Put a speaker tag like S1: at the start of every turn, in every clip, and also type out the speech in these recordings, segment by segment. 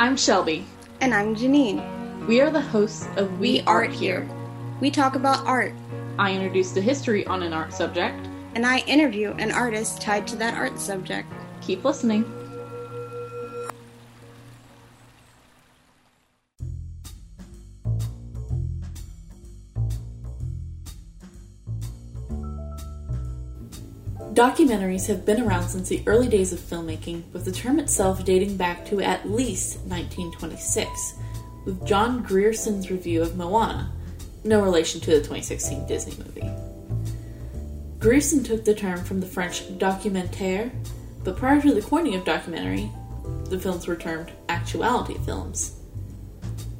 S1: I'm Shelby.
S2: And I'm Janine.
S1: We are the hosts of We,
S2: we Art Here. We talk about art.
S1: I introduce the history on an art subject.
S2: And I interview an artist tied to that art subject.
S1: Keep listening. Documentaries have been around since the early days of filmmaking, with the term itself dating back to at least 1926, with John Grierson's review of Moana, no relation to the 2016 Disney movie. Grierson took the term from the French documentaire, but prior to the coining of documentary, the films were termed actuality films.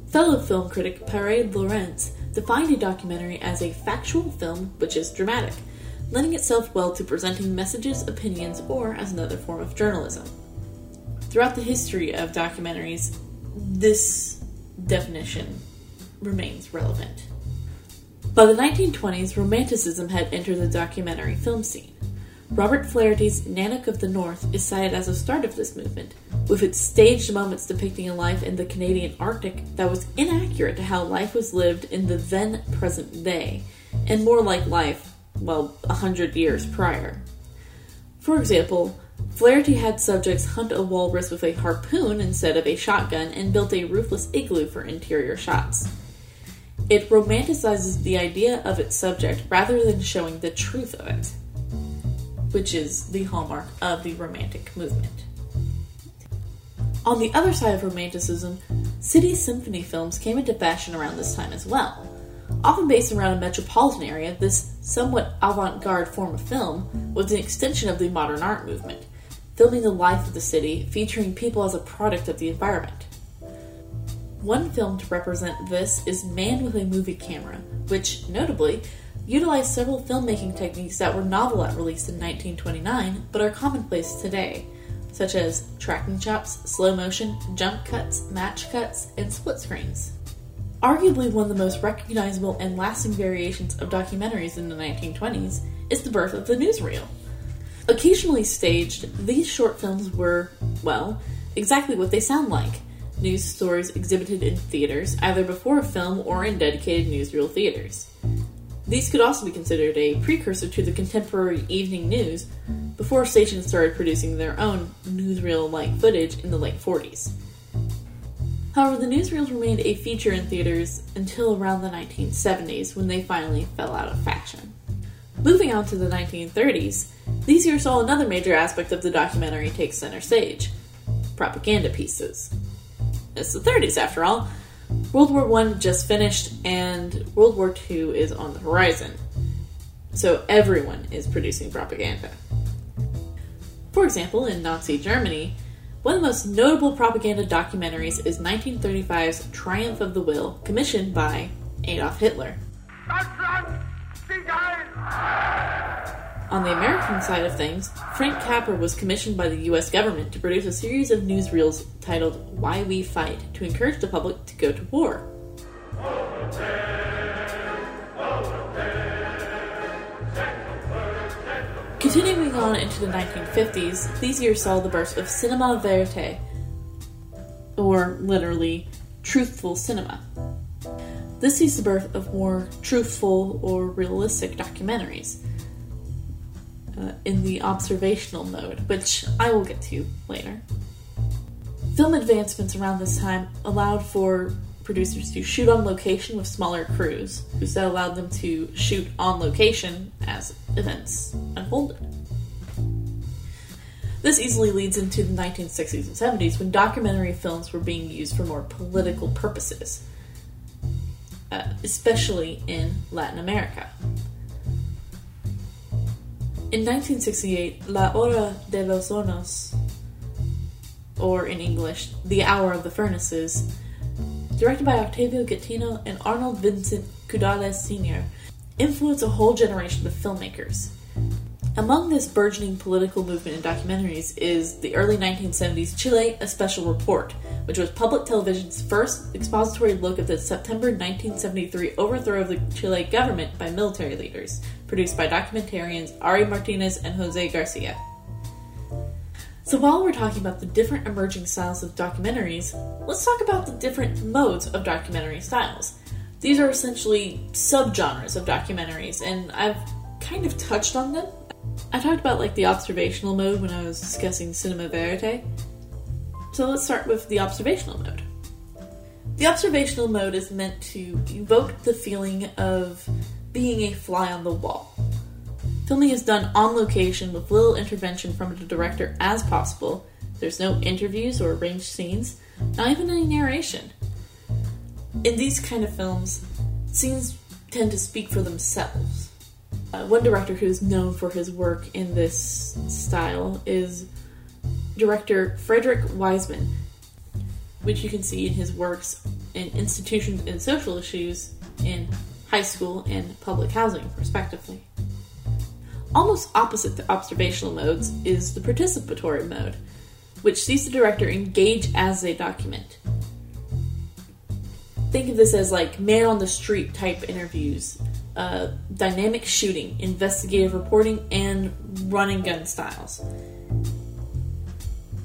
S1: Fellow film critic Pare Lorentz defined a documentary as a factual film which is dramatic lending itself well to presenting messages, opinions, or as another form of journalism. Throughout the history of documentaries, this definition remains relevant. By the 1920s, Romanticism had entered the documentary film scene. Robert Flaherty's Nanook of the North is cited as a start of this movement, with its staged moments depicting a life in the Canadian Arctic that was inaccurate to how life was lived in the then present day, and more like life well, a hundred years prior. For example, Flaherty had subjects hunt a walrus with a harpoon instead of a shotgun and built a roofless igloo for interior shots. It romanticizes the idea of its subject rather than showing the truth of it, which is the hallmark of the Romantic movement. On the other side of Romanticism, city symphony films came into fashion around this time as well. Often based around a metropolitan area, this somewhat avant garde form of film was an extension of the modern art movement, filming the life of the city, featuring people as a product of the environment. One film to represent this is Man with a Movie Camera, which, notably, utilized several filmmaking techniques that were novel at release in 1929 but are commonplace today, such as tracking shots, slow motion, jump cuts, match cuts, and split screens. Arguably one of the most recognizable and lasting variations of documentaries in the 1920s is the birth of the newsreel. Occasionally staged, these short films were, well, exactly what they sound like news stories exhibited in theaters, either before a film or in dedicated newsreel theaters. These could also be considered a precursor to the contemporary evening news before stations started producing their own newsreel like footage in the late 40s. However, the newsreels remained a feature in theaters until around the 1970s when they finally fell out of fashion. Moving on to the 1930s, these years saw another major aspect of the documentary take center stage propaganda pieces. It's the 30s, after all. World War I just finished, and World War II is on the horizon. So everyone is producing propaganda. For example, in Nazi Germany, one of the most notable propaganda documentaries is 1935's Triumph of the Will, commissioned by Adolf Hitler. On the American side of things, Frank Capra was commissioned by the US government to produce a series of newsreels titled Why We Fight to encourage the public to go to war. Continuing on into the 1950s, these years saw the birth of cinema verite, or literally, truthful cinema. This sees the birth of more truthful or realistic documentaries uh, in the observational mode, which I will get to later. Film advancements around this time allowed for producers to shoot on location with smaller crews, that allowed them to shoot on location as events unfolded. This easily leads into the 1960s and 70s when documentary films were being used for more political purposes, uh, especially in Latin America. In 1968, La Hora de los Hornos, or in English, The Hour of the Furnaces, directed by Octavio Getino and Arnold Vincent Cudales Sr., influenced a whole generation of filmmakers. Among this burgeoning political movement in documentaries is the early 1970s Chile A Special Report, which was public television's first expository look at the September 1973 overthrow of the Chile government by military leaders, produced by documentarians Ari Martinez and Jose Garcia. So while we're talking about the different emerging styles of documentaries, let's talk about the different modes of documentary styles. These are essentially subgenres of documentaries, and I've kind of touched on them. I talked about like the observational mode when I was discussing cinema verite. So let's start with the observational mode. The observational mode is meant to evoke the feeling of being a fly on the wall. Filming is done on location with little intervention from the director as possible. There's no interviews or arranged scenes, not even any narration. In these kind of films, scenes tend to speak for themselves. Uh, one director who is known for his work in this style is director Frederick Wiseman, which you can see in his works in institutions and social issues in high school and public housing, respectively. Almost opposite the observational modes is the participatory mode, which sees the director engage as they document. Think of this as like man on the street type interviews, uh, dynamic shooting, investigative reporting, and running gun styles.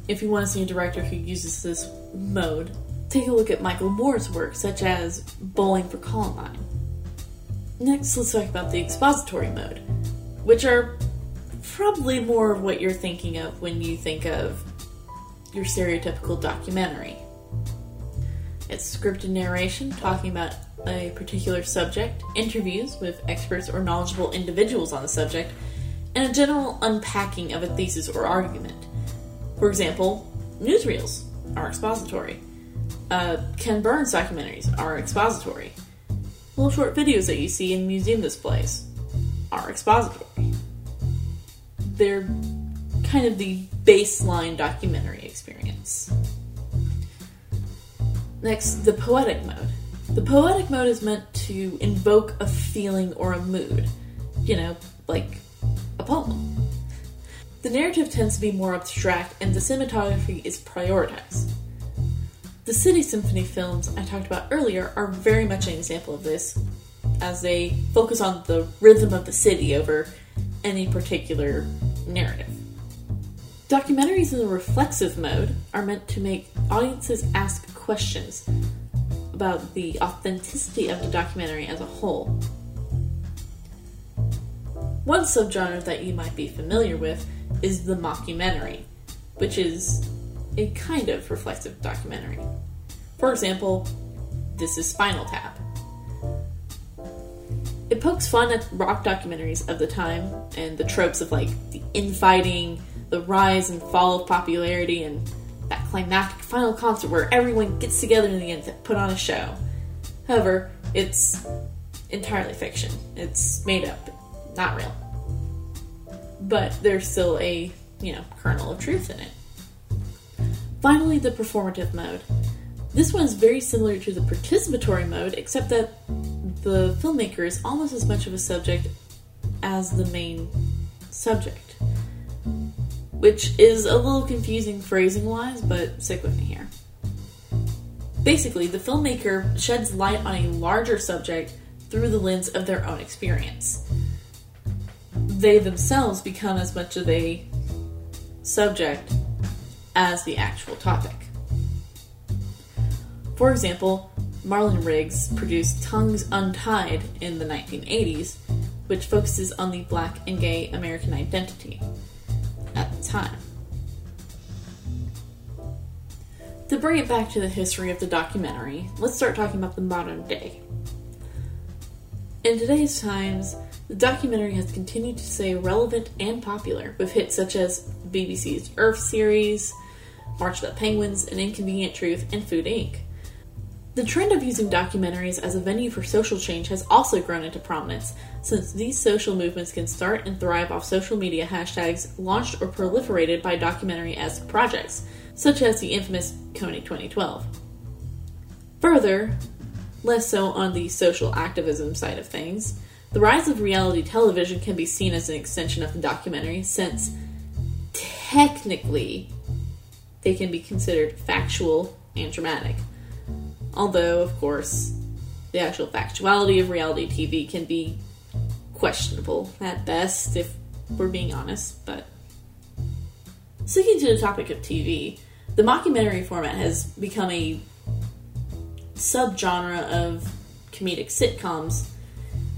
S1: If you want to see a director who uses this mode, take a look at Michael Moore's work, such as Bowling for Columbine. Next, let's talk about the expository mode, which are probably more of what you're thinking of when you think of your stereotypical documentary. It's scripted narration talking about a particular subject, interviews with experts or knowledgeable individuals on the subject, and a general unpacking of a thesis or argument. For example, newsreels are expository. Uh, Ken Burns documentaries are expository. Little short videos that you see in museum displays are expository. They're kind of the baseline documentary experience. Next, the poetic mode. The poetic mode is meant to invoke a feeling or a mood, you know, like a poem. The narrative tends to be more abstract and the cinematography is prioritized. The City Symphony films I talked about earlier are very much an example of this, as they focus on the rhythm of the city over any particular narrative. Documentaries in the reflexive mode are meant to make audiences ask questions about the authenticity of the documentary as a whole. One subgenre that you might be familiar with is the mockumentary, which is a kind of reflexive documentary. For example, this is Spinal Tap. It pokes fun at rock documentaries of the time and the tropes of like the infighting, the rise and fall of popularity, and that climactic final concert where everyone gets together in the end to put on a show. However, it's entirely fiction. It's made up, not real. But there's still a, you know, kernel of truth in it. Finally, the performative mode. This one is very similar to the participatory mode, except that the filmmaker is almost as much of a subject as the main subject. Which is a little confusing phrasing wise, but stick with me here. Basically, the filmmaker sheds light on a larger subject through the lens of their own experience. They themselves become as much of a subject as the actual topic. For example, Marlon Riggs produced Tongues Untied in the 1980s, which focuses on the black and gay American identity at the time. To bring it back to the history of the documentary, let's start talking about the modern day. In today's times, the documentary has continued to stay relevant and popular with hits such as BBC's Earth series, March of the Penguins, An Inconvenient Truth, and Food Inc. The trend of using documentaries as a venue for social change has also grown into prominence, since these social movements can start and thrive off social media hashtags launched or proliferated by documentary esque projects, such as the infamous Kony 2012. Further, less so on the social activism side of things, the rise of reality television can be seen as an extension of the documentary, since technically they can be considered factual and dramatic. Although, of course, the actual factuality of reality TV can be questionable at best, if we're being honest, but Sticking to the topic of TV, the mockumentary format has become a subgenre of comedic sitcoms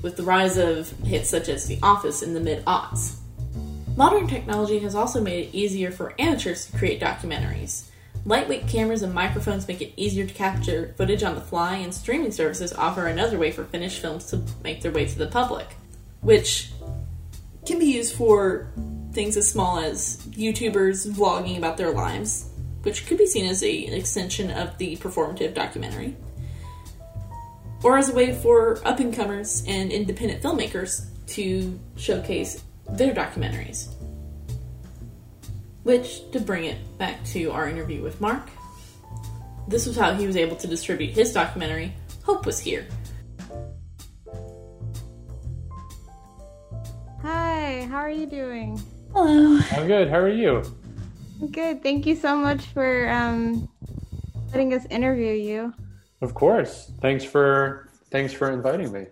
S1: with the rise of hits such as The Office in the mid aughts. Modern technology has also made it easier for amateurs to create documentaries. Lightweight cameras and microphones make it easier to capture footage on the fly, and streaming services offer another way for finished films to make their way to the public, which can be used for things as small as YouTubers vlogging about their lives, which could be seen as a, an extension of the performative documentary, or as a way for up and comers and independent filmmakers to showcase their documentaries. Which, to bring it back to our interview with Mark, this was how he was able to distribute his documentary, Hope Was Here.
S2: Hi, how are you doing?
S1: Hello.
S3: I'm good. How are you?
S2: I'm good. Thank you so much for um, letting us interview you.
S3: Of course. Thanks for thanks for inviting me.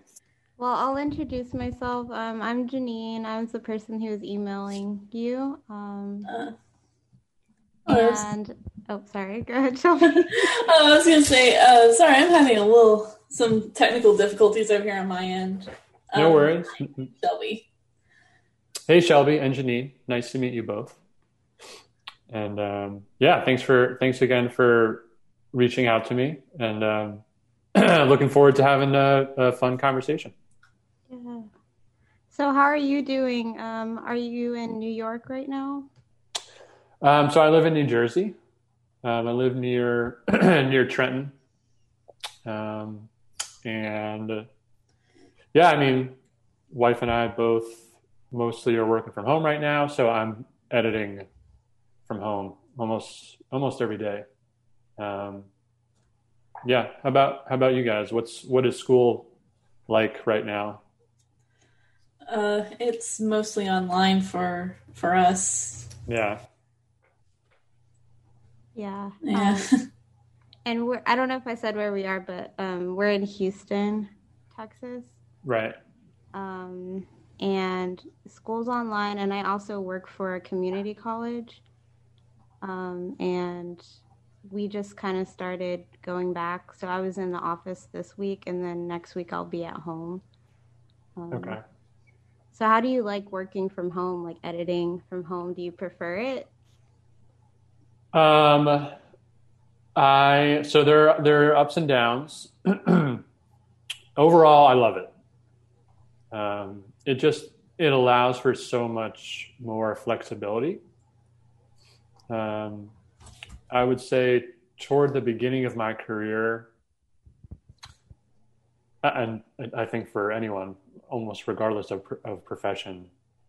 S2: Well, I'll introduce myself. Um, I'm Janine. I was the person who was emailing you. Um,
S1: Uh, that's-
S2: and oh, sorry. Go ahead, Shelby.
S1: oh, I was gonna say, uh, sorry, I'm having a little some technical difficulties over here on my end.
S3: No
S1: Um,
S3: worries.
S1: Shelby.
S3: Hey Shelby and Janine. Nice to meet you both. And um, yeah, thanks for thanks again for reaching out to me and um, looking forward to having a, a fun conversation.
S2: yeah. So, how are you doing? Um, are you in New York right now?
S3: Um, so I live in New Jersey. Um, I live near near Trenton, um, and uh, yeah, I mean, wife and I both mostly are working from home right now. So I'm editing from home almost almost every day. Um, yeah, how about how about you guys? What's what is school like right now?
S1: Uh, it's mostly online for for us.
S3: Yeah,
S2: Yeah.
S1: Yeah.
S2: Um, and we're, I don't know if I said where we are, but um, we're in Houston, Texas.
S3: right.
S2: Um, and school's online, and I also work for a community college. Um, and we just kind of started going back. So I was in the office this week, and then next week I'll be at home. Um,
S3: Okay.
S2: So, how do you like working from home, like editing from home? Do you prefer it?
S3: Um, I so there there are ups and downs. Overall, I love it. Um, it just it allows for so much more flexibility. Um, I would say toward the beginning of my career, and I think for anyone, almost regardless of of profession,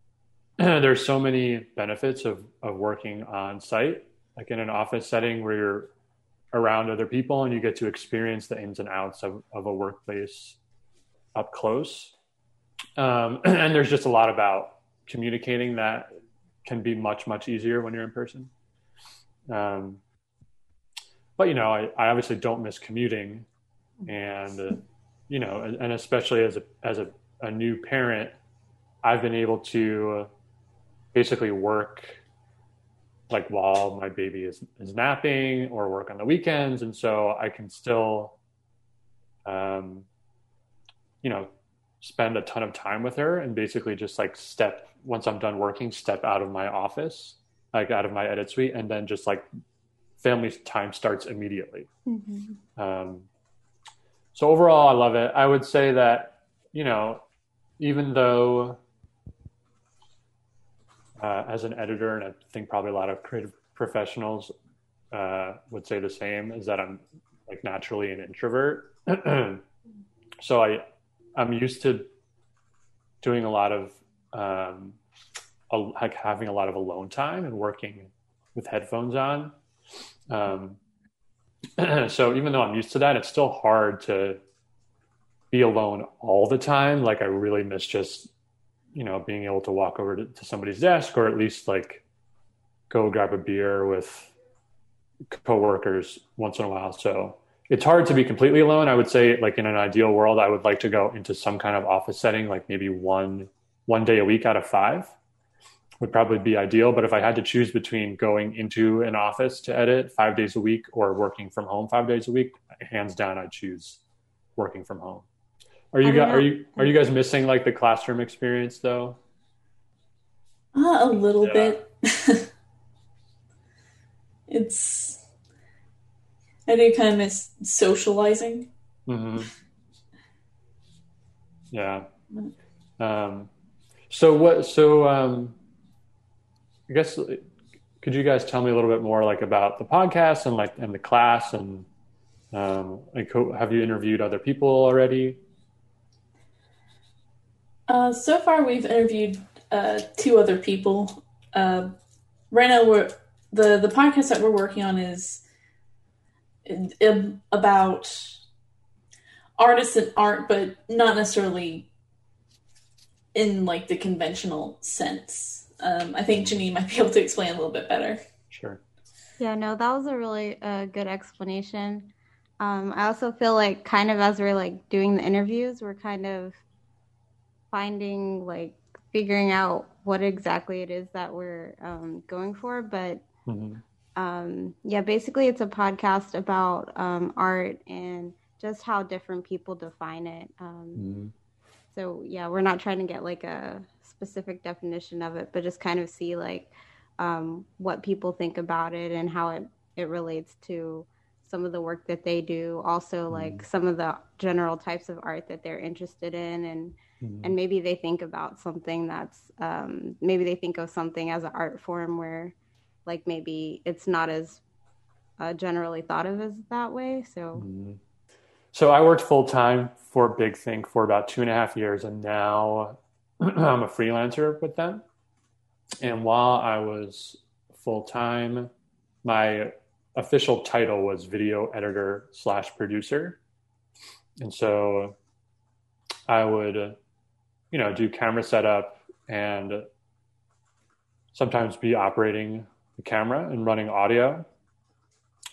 S3: there's so many benefits of of working on site like in an office setting where you're around other people and you get to experience the ins and outs of, of a workplace up close. Um, and there's just a lot about communicating that can be much, much easier when you're in person. Um, but, you know, I, I obviously don't miss commuting and, uh, you know, and, and especially as a, as a, a new parent, I've been able to basically work like while my baby is, is napping or work on the weekends. And so i can still um, you know spend a ton of time with her and basically just like step once i'm done working step out of my office like out of my edit suite. And then just like family time starts immediately.
S2: Mm-hmm.
S3: um, so overall i love it. I would say that you know even though uh, as an editor, and I think probably a lot of creative professionals uh, would say the same, is that I'm like naturally an introvert. so I I'm used to doing a lot of um, a, like having a lot of alone time and working with headphones on. Um, so even though I'm used to that, it's still hard to be alone all the time. Like I really miss just you know being able to walk over to, to somebody's desk or at least like go grab a beer with coworkers once in a while so it's hard to be completely alone i would say like in an ideal world i would like to go into some kind of office setting like maybe one one day a week out of five would probably be ideal. But if I had to choose between going into an office to edit five days a week or working from home five days a week, hands down, I'd choose working from home. Are you guys, are you are you guys missing like the classroom experience though?
S1: Uh, a little yeah. bit. it's I do kind of miss socializing.
S3: Mm-hmm. Yeah. Um, so what? So um, I guess could you guys tell me a little bit more like about the podcast and like and the class and um, like have you interviewed other people already?
S1: Uh, so far, we've interviewed uh, two other people. Uh, right now, we're the the podcast that we're working on is in, in, about artists and art, but not necessarily in like the conventional sense. Um, I think Janine might be able to explain a little bit better.
S3: Sure.
S2: Yeah, no, that was a really uh, good explanation. Um, I also feel like kind of as we're like doing the interviews, we're kind of finding like figuring out what exactly it is that we're um, going for. But mm-hmm. um, yeah, basically, it's a podcast about um, art and just how different people define it. Um, mm-hmm. So yeah, we're not trying to get like a specific definition of it, but just kind of see like um, what people think about it and how it it relates to some of the work that they do also like mm. some of the general types of art that they're interested in and mm. and maybe they think about something that's um, maybe they think of something as an art form where like maybe it's not as uh, generally thought of as that way so mm.
S3: so i worked full-time for big think for about two and a half years and now i'm a freelancer with them and while i was full-time my official title was video editor slash producer. And so I would, you know, do camera setup and sometimes be operating the camera and running audio,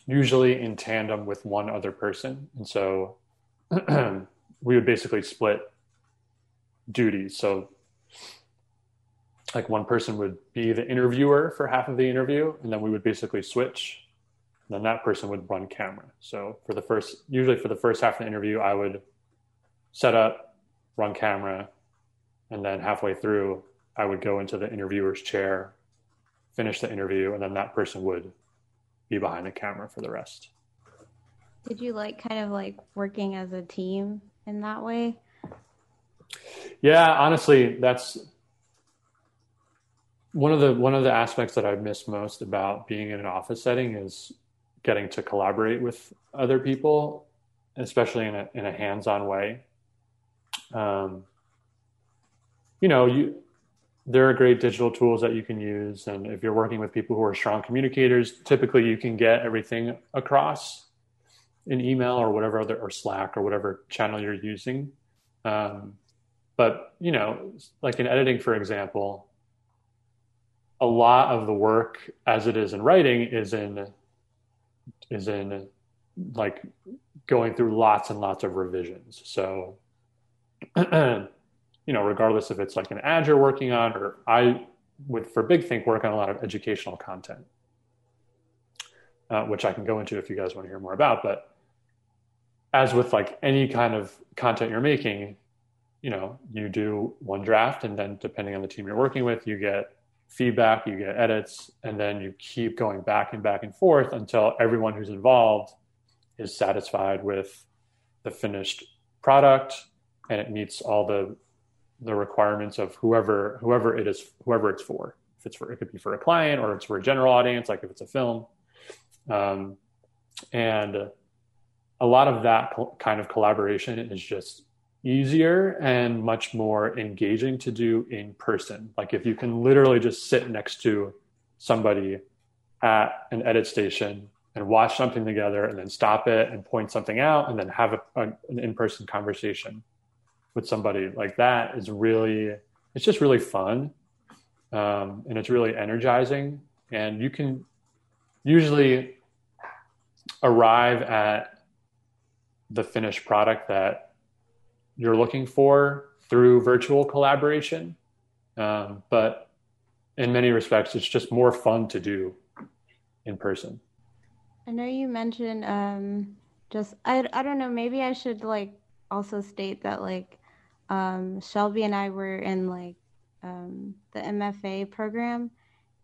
S3: usually in tandem with one other person. And so we would basically split duties. So like one person would be the interviewer for half of the interview, and then we would basically switch then that person would run camera. So for the first, usually for the first half of the interview, I would set up, run camera, and then halfway through, I would go into the interviewer's chair, finish the interview, and then that person would be behind the camera for the rest.
S2: Did you like kind of like working as a team in that way?
S3: Yeah, honestly, that's one of the one of the aspects that I miss most about being in an office setting is getting to collaborate with other people, especially in a in a hands-on way. Um, you know, you there are great digital tools that you can use, and if you're working with people who are strong communicators, typically you can get everything across in email or whatever other or Slack or whatever channel you're using. Um, but you know, like in editing, for example, a lot of the work as it is in writing is in is in like going through lots and lots of revisions. So, you know, regardless if it's like an ad you're working on, or I would for Big Think work on a lot of educational content, uh, which I can go into if you guys want to hear more about. But as with like any kind of content you're making, you know, you do one draft, and then depending on the team you're working with, you get feedback, you get edits, and then you keep going back and back and forth until everyone who's involved is satisfied with the finished product and it meets all the the requirements of whoever whoever it is whoever it's for. If it's for it could be for a client or it's for a general audience, like if it's a film. Um, and a lot of that kind of collaboration is just easier and much more engaging to do in person. Like if you can literally just sit next to somebody at an edit station and watch something together and then stop it and point something out and then have a, a, an in-person conversation with somebody like that is really it's just really fun um, and it's really energizing and you can usually arrive at the finished product that you're looking for through virtual collaboration. Um, but in many respects, it's just more fun to do in person.
S2: I know you mentioned um, just I I don't know. Maybe I should like also state that like um, Shelby and I were in like um, the MFA program,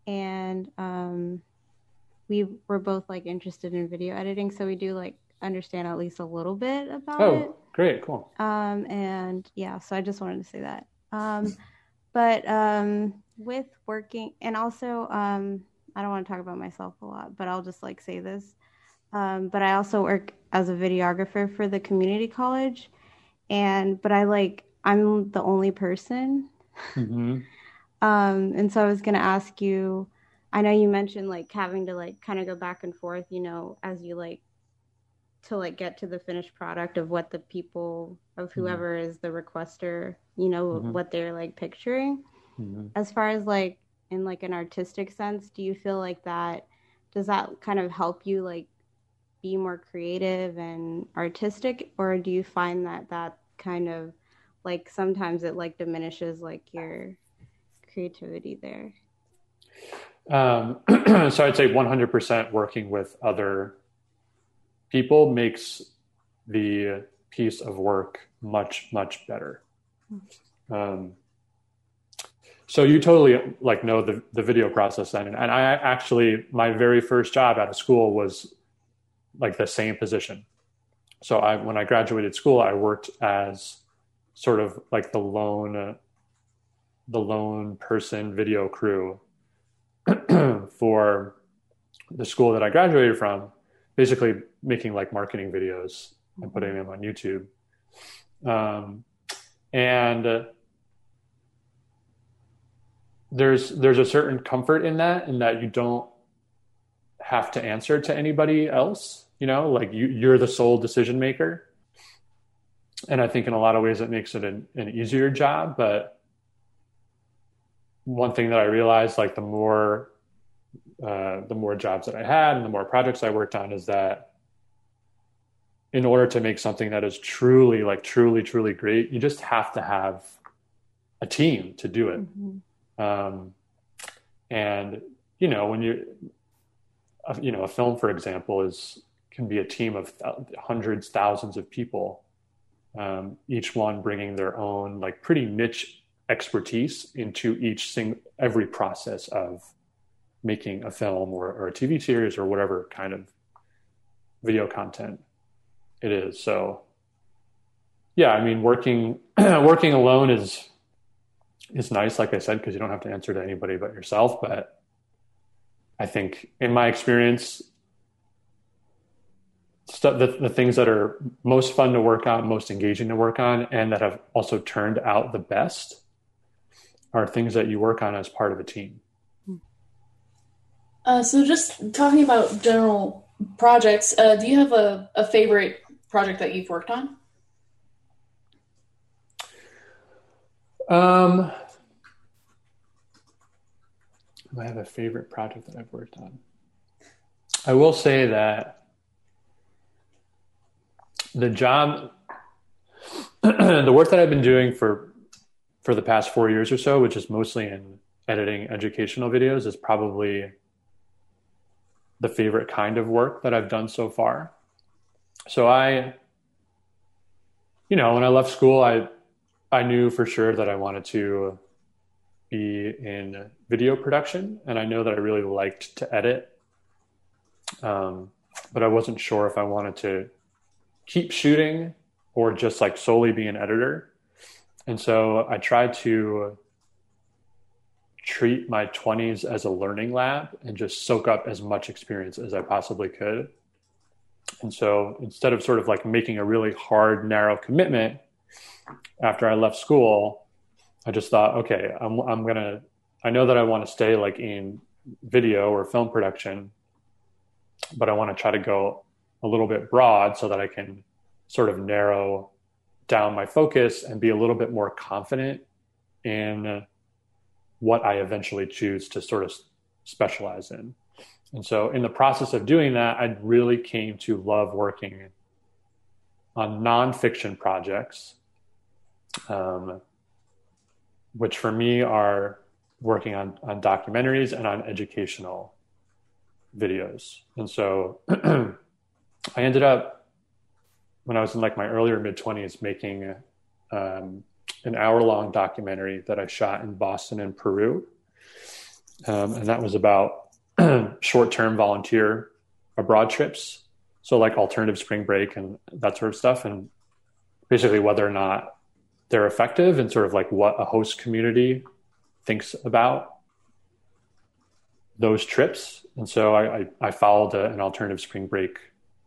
S2: and um, we were both like interested in video editing, so we do like understand at least a little bit about
S3: oh,
S2: it.
S3: Great, cool.
S2: Um, and yeah, so I just wanted to say that. Um, but um, with working, and also, um, I don't want to talk about myself a lot, but I'll just like say this. Um, but I also work as a videographer for the community college, and but I like I'm the only person.
S3: hmm
S2: Um, and so I was going to ask you, I know you mentioned like having to like kind of go back and forth, you know, as you like to like get to the finished product of what the people of whoever is the requester, you know,
S3: Mhm.
S2: what they're like picturing.
S3: hmm
S2: As far as like in like an artistic sense, do you feel like that does that kind of help you like be more creative and artistic or do you find that that kind of like sometimes it like diminishes like your creativity there?
S3: Um, so I'd say 100% working with other people makes the piece of work much, much better. Um, so you totally like know the, the video process then. And I actually, my very first job out of school was like the same position. So I, when I graduated school, I worked as sort of like the lone, uh, the lone person video crew for the school that I graduated from, basically making like marketing videos and putting them on YouTube. Um, and uh, there's there's a certain comfort in that, in that you don't have to answer to anybody else. You know, like you you're the sole decision maker. And I think in a lot of ways it makes it an, an easier job, but one thing that I realized, like the more uh, the more jobs that I had and the more projects I worked on, is that in order to make something that is truly, like truly, truly great, you just have to have a team to do it.
S2: Mm-hmm.
S3: Um, and you know, when you you know a film, for example, is can be a team of hundreds, thousands of people, um, each one bringing their own like pretty niche expertise into each sing every process of making a film or, or a TV series or whatever kind of video content it is. So yeah, I mean working working alone is is nice, like I said, because you don't have to answer to anybody but yourself. But I think in my experience, stuff the, the things that are most fun to work on, most engaging to work on, and that have also turned out the best are things that you work on as part of a team.
S1: Uh, so just talking about general projects, uh, do you have a, a favorite project that you've worked on?
S3: Um, I have a favorite project that I've worked on? I will say that the job, the work that I've been doing for for the past four years or so, which is mostly in editing educational videos, is probably the favorite kind of work that I've done so far. So I, you know, when I left school, I I knew for sure that I wanted to be in video production, and I know that I really liked to edit, um, but I wasn't sure if I wanted to keep shooting or just like solely be an editor. And so I tried to treat my 20s as a learning lab and just soak up as much experience as I possibly could. And so instead of sort of like making a really hard, narrow commitment after I left school, I just thought, okay, I'm, I'm going to, I know that I want to stay like in video or film production, but I want to try to go a little bit broad so that I can sort of narrow down my focus and be a little bit more confident in what I eventually choose to sort of specialize in. And so, in the process of doing that, I really came to love working on nonfiction projects, um, which for me are working on on documentaries and on educational videos. And so I ended up when I was in like my earlier mid twenties making um, an hour long documentary that I shot in Boston and Peru, um, and that was about short term volunteer abroad trips. So like alternative spring break and that sort of stuff, and basically whether or not they're effective and sort of like what a host community thinks about those trips. And so I, I, I followed a, an alternative spring break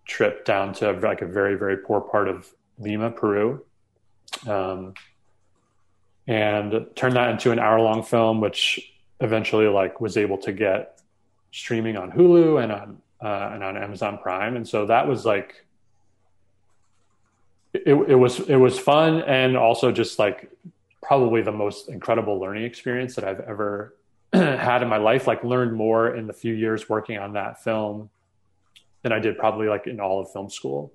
S3: trip down to like a very, very poor part of Lima, Peru. Um, and turned that into an hour long film, which eventually like was able to get streaming on Hulu and on, uh, and on Amazon Prime. And so that was like, it, it was, it was fun. And also just like probably the most incredible learning experience that I've ever had in my life. Like learned more in the few years working on that film than I did probably like in all of film school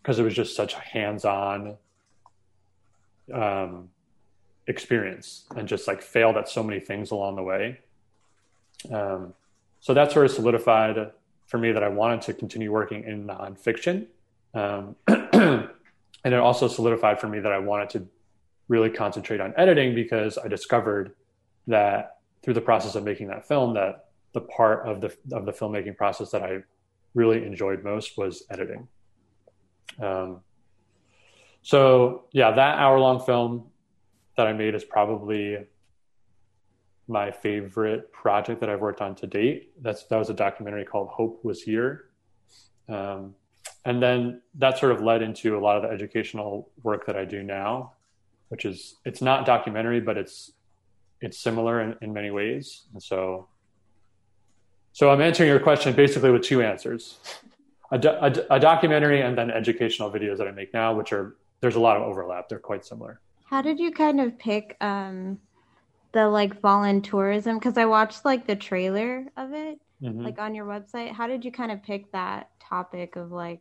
S3: because it was just such a hands-on um, experience and just like failed at so many things along the way. Um, so that sort of solidified for me that I wanted to continue working in nonfiction. Um, and it also solidified for me that I wanted to really concentrate on editing because I discovered that through the process of making that film that the part of the of the filmmaking process that I really enjoyed most was editing. Um, so yeah, that hour long film that I made is probably my favorite project that I've worked on to date. That's that was a documentary called Hope Was Here. Um, and then that sort of led into a lot of the educational work that I do now which is it's not documentary, but it's it's similar in, in many ways. And so, so I'm answering your question basically with two answers: a, do, a, a documentary and then educational videos that I make now, which are there's a lot of overlap. They're quite similar.
S2: How did you kind of pick um, the like voluntourism? Because I watched like the trailer of it, mm-hmm. like on your website. How did you kind of pick that topic of like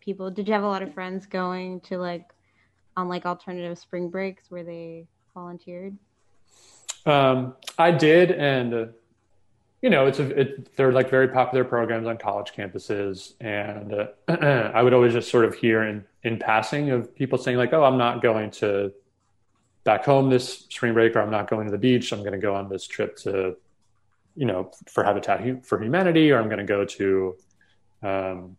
S2: people? Did you have a lot of friends going to like on like alternative spring breaks where they volunteered?
S3: Um, I did, and uh, you know, it's a it, they're like very popular programs on college campuses, and uh, I would always just sort of hear in in passing of people saying like, "Oh, I'm not going to back home this spring break, or I'm not going to the beach. I'm going to go on this trip to, you know, for Habitat for Humanity, or I'm going to go to." Um,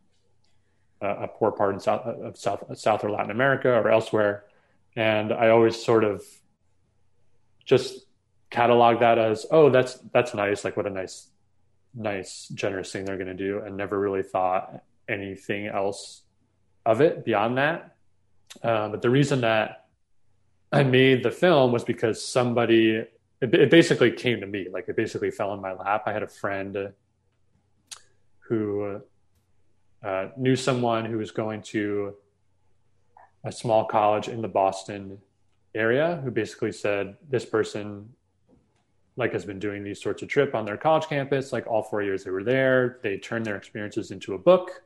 S3: a poor part in South of South South or Latin America or elsewhere, and I always sort of just catalog that as oh that's that's nice like what a nice nice generous thing they're going to do and never really thought anything else of it beyond that. Uh, but the reason that i made the film was because somebody it, it basically came to me like it basically fell in my lap. I had a friend who uh, knew someone who was going to a small college in the Boston area who basically said this person like has been doing these sorts of trip on their college campus like all four years they were there they turned their experiences into a book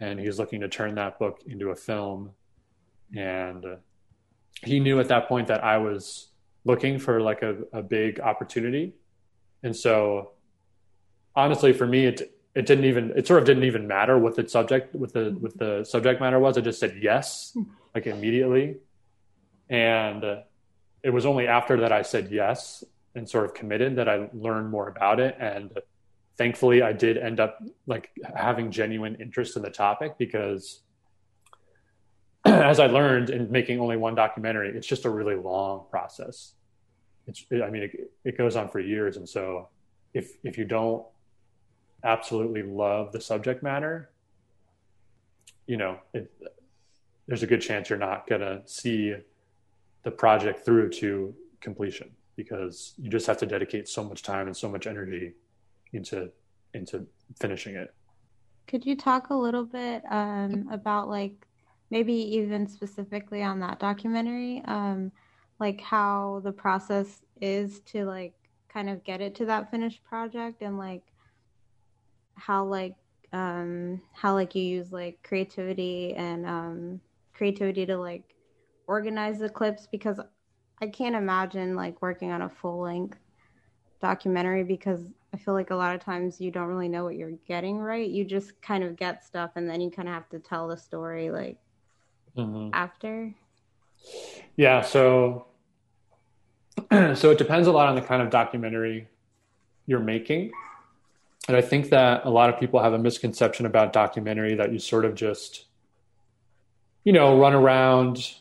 S3: and he's looking to turn that book into a film. And he knew at that point that i was looking for like a, a big opportunity. And so honestly for me it it didn't even it sort of didn't even matter what the subject with the with the subject matter was. I just said yes, like immediately, and it was only after that I said yes and sort of committed that I learned more about it. And thankfully, I did end up like having genuine interest in the topic because. As I learned in making only one documentary, it's just a really long process. It's, I mean, it, it goes on for years, and so if if you don't absolutely love the subject matter, you know, it, there's a good chance you're not going to see the project through to completion because you just have to dedicate so much time and so much energy into into finishing it.
S2: Could you talk a little bit um, about like maybe even specifically on that documentary, um, like how the process is to like kind of get it to that finished project and like how like um how like you use like creativity and um creativity to like organize the clips because I can't imagine like working on a full length documentary because I feel like a lot of times you don't really know what you're getting right. You just kind of get stuff and then you kind of have to tell the story like mm-hmm. after.
S3: Yeah, so so it depends a lot on the kind of documentary you're making. And I think that a lot of people have a misconception about documentary that you sort of just you know, run around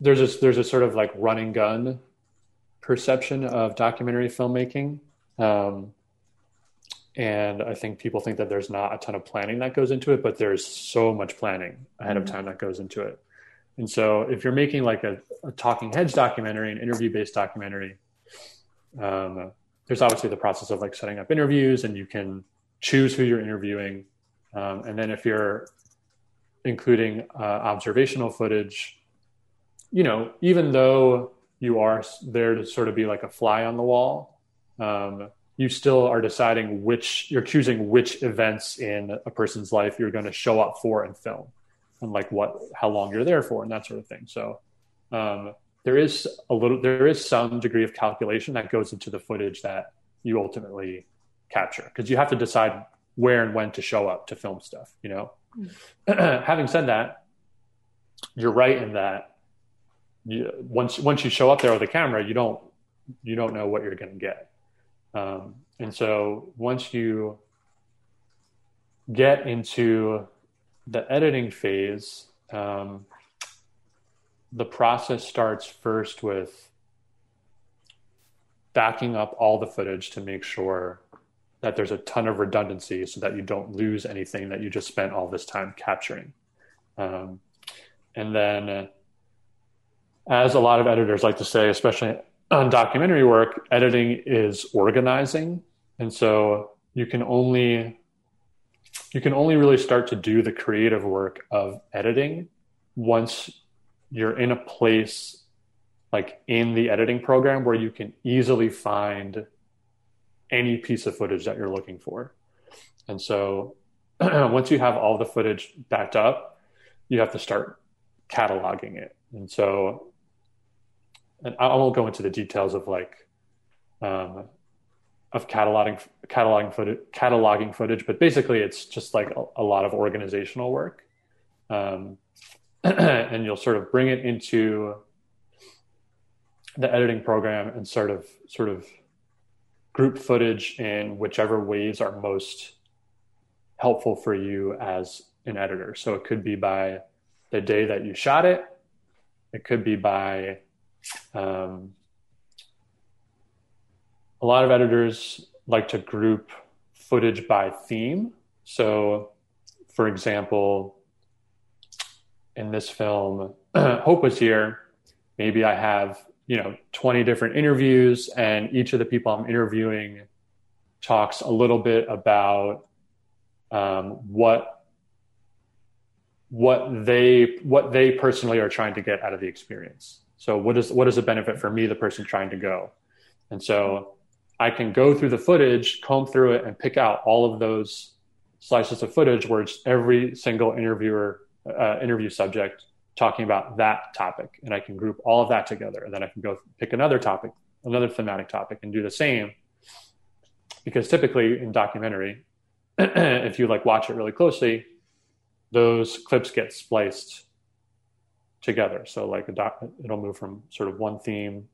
S3: there's a there's a sort of like running gun perception of documentary filmmaking. Um, and I think people think that there's not a ton of planning that goes into it, but there's so much planning ahead mm-hmm. of time that goes into it. And so if you're making like a, a talking heads documentary, an interview based documentary, um, there's obviously the process of like setting up interviews and you can choose who you're interviewing. Um, and then if you're including uh, observational footage, you know, even though you are there to sort of be like a fly on the wall, um, you still are deciding which you're choosing which events in a person's life you're going to show up for and film and like what how long you're there for and that sort of thing so um, there is a little there is some degree of calculation that goes into the footage that you ultimately capture because you have to decide where and when to show up to film stuff you know mm. having said that you're right in that you, once once you show up there with a camera you don't you don't know what you're going to get um, and so once you get into the editing phase, um, the process starts first with backing up all the footage to make sure that there's a ton of redundancy so that you don't lose anything that you just spent all this time capturing. Um, and then, as a lot of editors like to say, especially on documentary work, editing is organizing. And so you can only you can only really start to do the creative work of editing once you're in a place like in the editing program where you can easily find any piece of footage that you're looking for. And so once you have all the footage backed up, you have to start cataloging it. And so and I won't go into the details of like um, of cataloging cataloging footage cataloging footage, but basically it's just like a, a lot of organizational work, um, and you'll sort of bring it into the editing program and sort of sort of group footage in whichever ways are most helpful for you as an editor. So it could be by the day that you shot it. It could be by um, a lot of editors like to group footage by theme. So, for example, in this film, Hope was here. Maybe I have, you know, 20 different interviews, and each of the people I'm interviewing talks a little bit about um, what what they what they personally are trying to get out of the experience. So what is what is the benefit for me, the person trying to go? And so I can go through the footage, comb through it, and pick out all of those slices of footage where it's every single interviewer uh, interview subject talking about that topic, and I can group all of that together, and then I can go pick another topic, another thematic topic, and do the same. Because typically in documentary, if you like watch it really closely, those clips get spliced together. So like a doc, it'll move from sort of one theme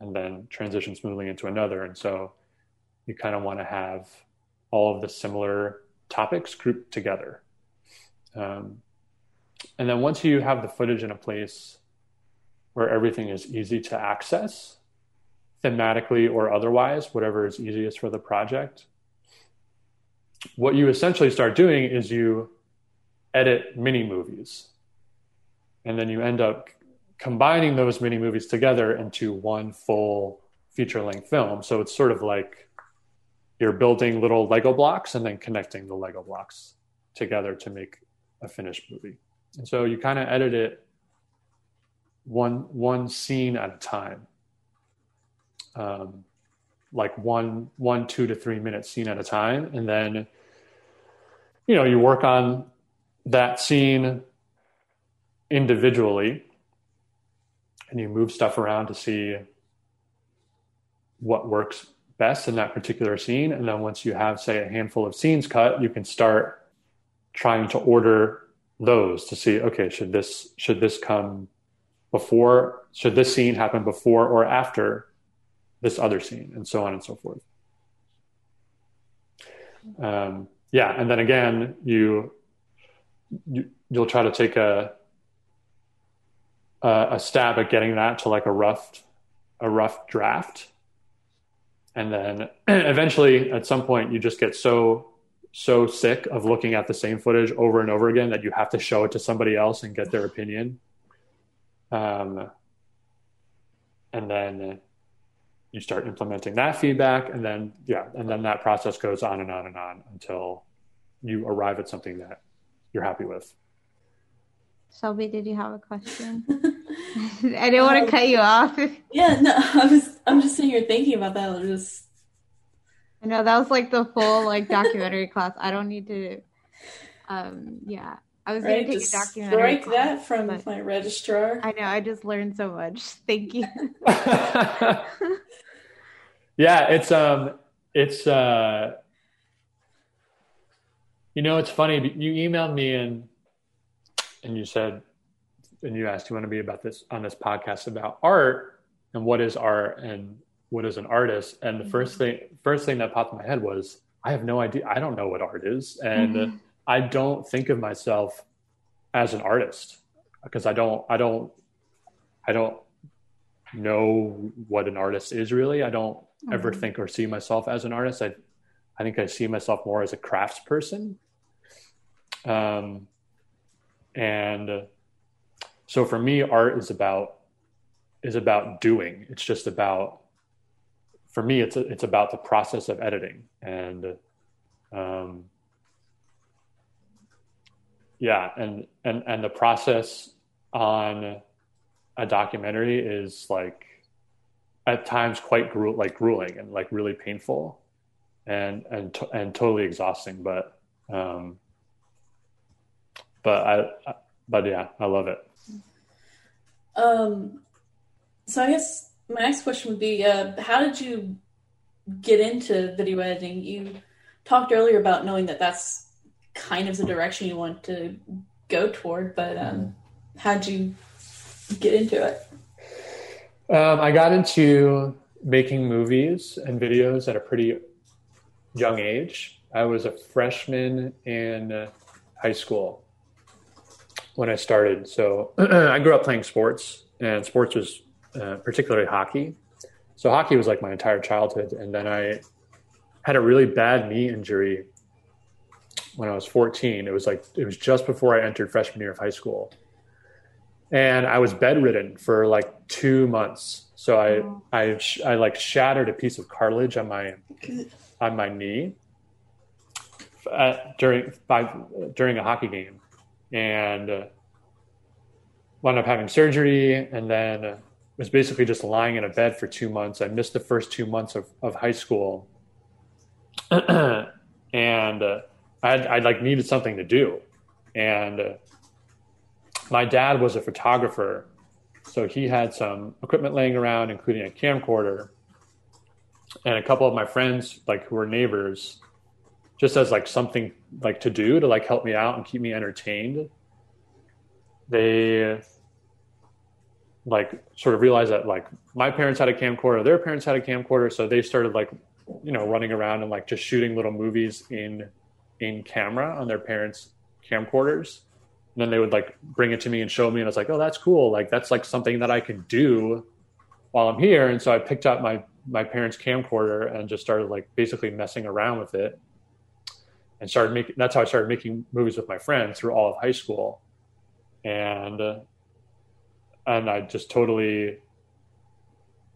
S3: and then transition smoothly into another. And so you kind of want to have all of the similar topics grouped together. Um, and then once you have the footage in a place where everything is easy to access, thematically or otherwise, whatever is easiest for the project, what you essentially start doing is you edit mini movies and then you end up combining those mini movies together into one full feature length film. So it's sort of like you're building little Lego blocks and then connecting the Lego blocks together to make a finished movie. And so you kind of edit it one one scene at a time. Um, like one one two to three minute scene at a time and then you know you work on that scene individually and you move stuff around to see what works best in that particular scene. And then once you have, say, a handful of scenes cut, you can start trying to order those to see, okay, should this should this come before, should this scene happen before or after this other scene, and so on and so forth. Um, yeah, and then again, you, you you'll try to take a a stab at getting that to like a rough a rough draft. And then eventually at some point you just get so so sick of looking at the same footage over and over again that you have to show it to somebody else and get their opinion. Um, and then you start implementing that feedback and then yeah and then that process goes on and on and on until you arrive at something that you're happy with
S2: Shelby, did you have a question? I didn't want to um, cut you off.
S1: yeah, no, I was. I'm just sitting here thinking about that. I just.
S2: I know that was like the full like documentary class. I don't need to. Um. Yeah, I was right, going to take a documentary.
S1: Break class, that from my registrar.
S2: I know. I just learned so much. Thank you.
S3: yeah, it's um, it's uh, you know, it's funny. You emailed me and and you said, and you asked, you want to be about this on this podcast about art and what is art and what is an artist? And the first thing, first thing that popped in my head was, I have no idea. I don't know what art is, and mm-hmm. I don't think of myself as an artist because I don't, I don't, I don't know what an artist is really. I don't mm-hmm. ever think or see myself as an artist. I, I think I see myself more as a crafts person. Um, and so for me art is about is about doing. It's just about for me it's it's about the process of editing. And um, yeah and and and the process on a documentary is like at times quite gru- like grueling and like really painful and and and totally exhausting. But um but I, but yeah, I love it.
S1: Um, so I guess my next question would be, uh, how did you get into video editing? You talked earlier about knowing that that's kind of the direction you want to go toward, but um, how'd you get into it?
S3: Um, I got into making movies and videos at a pretty young age. I was a freshman in high school when I started. So I grew up playing sports, and sports was uh, particularly hockey. So hockey was like my entire childhood, and then I had a really bad knee injury when I was 14. It was like it was just before I entered freshman year of high school, and I was bedridden for like two months. So I oh. I I like shattered a piece of cartilage on my on my knee uh, during by during a hockey game and uh, wound up having surgery and then uh, was basically just lying in a bed for two months. I missed the first two months of, of high school. and uh, I like needed something to do. And uh, my dad was a photographer. So he had some equipment laying around, including a camcorder. And a couple of my friends, like who were neighbors, just as like something like to do to like help me out and keep me entertained they like sort of realized that like my parents had a camcorder their parents had a camcorder so they started like you know running around and like just shooting little movies in in camera on their parents camcorders. And then they would like bring it to me and show me and i was like oh that's cool. Like that's like something that i can do while i'm here. And so i picked up my my parents camcorder and just started like basically messing around with it and started making that's how I started making movies with my friends through all of high school. And uh, and I just totally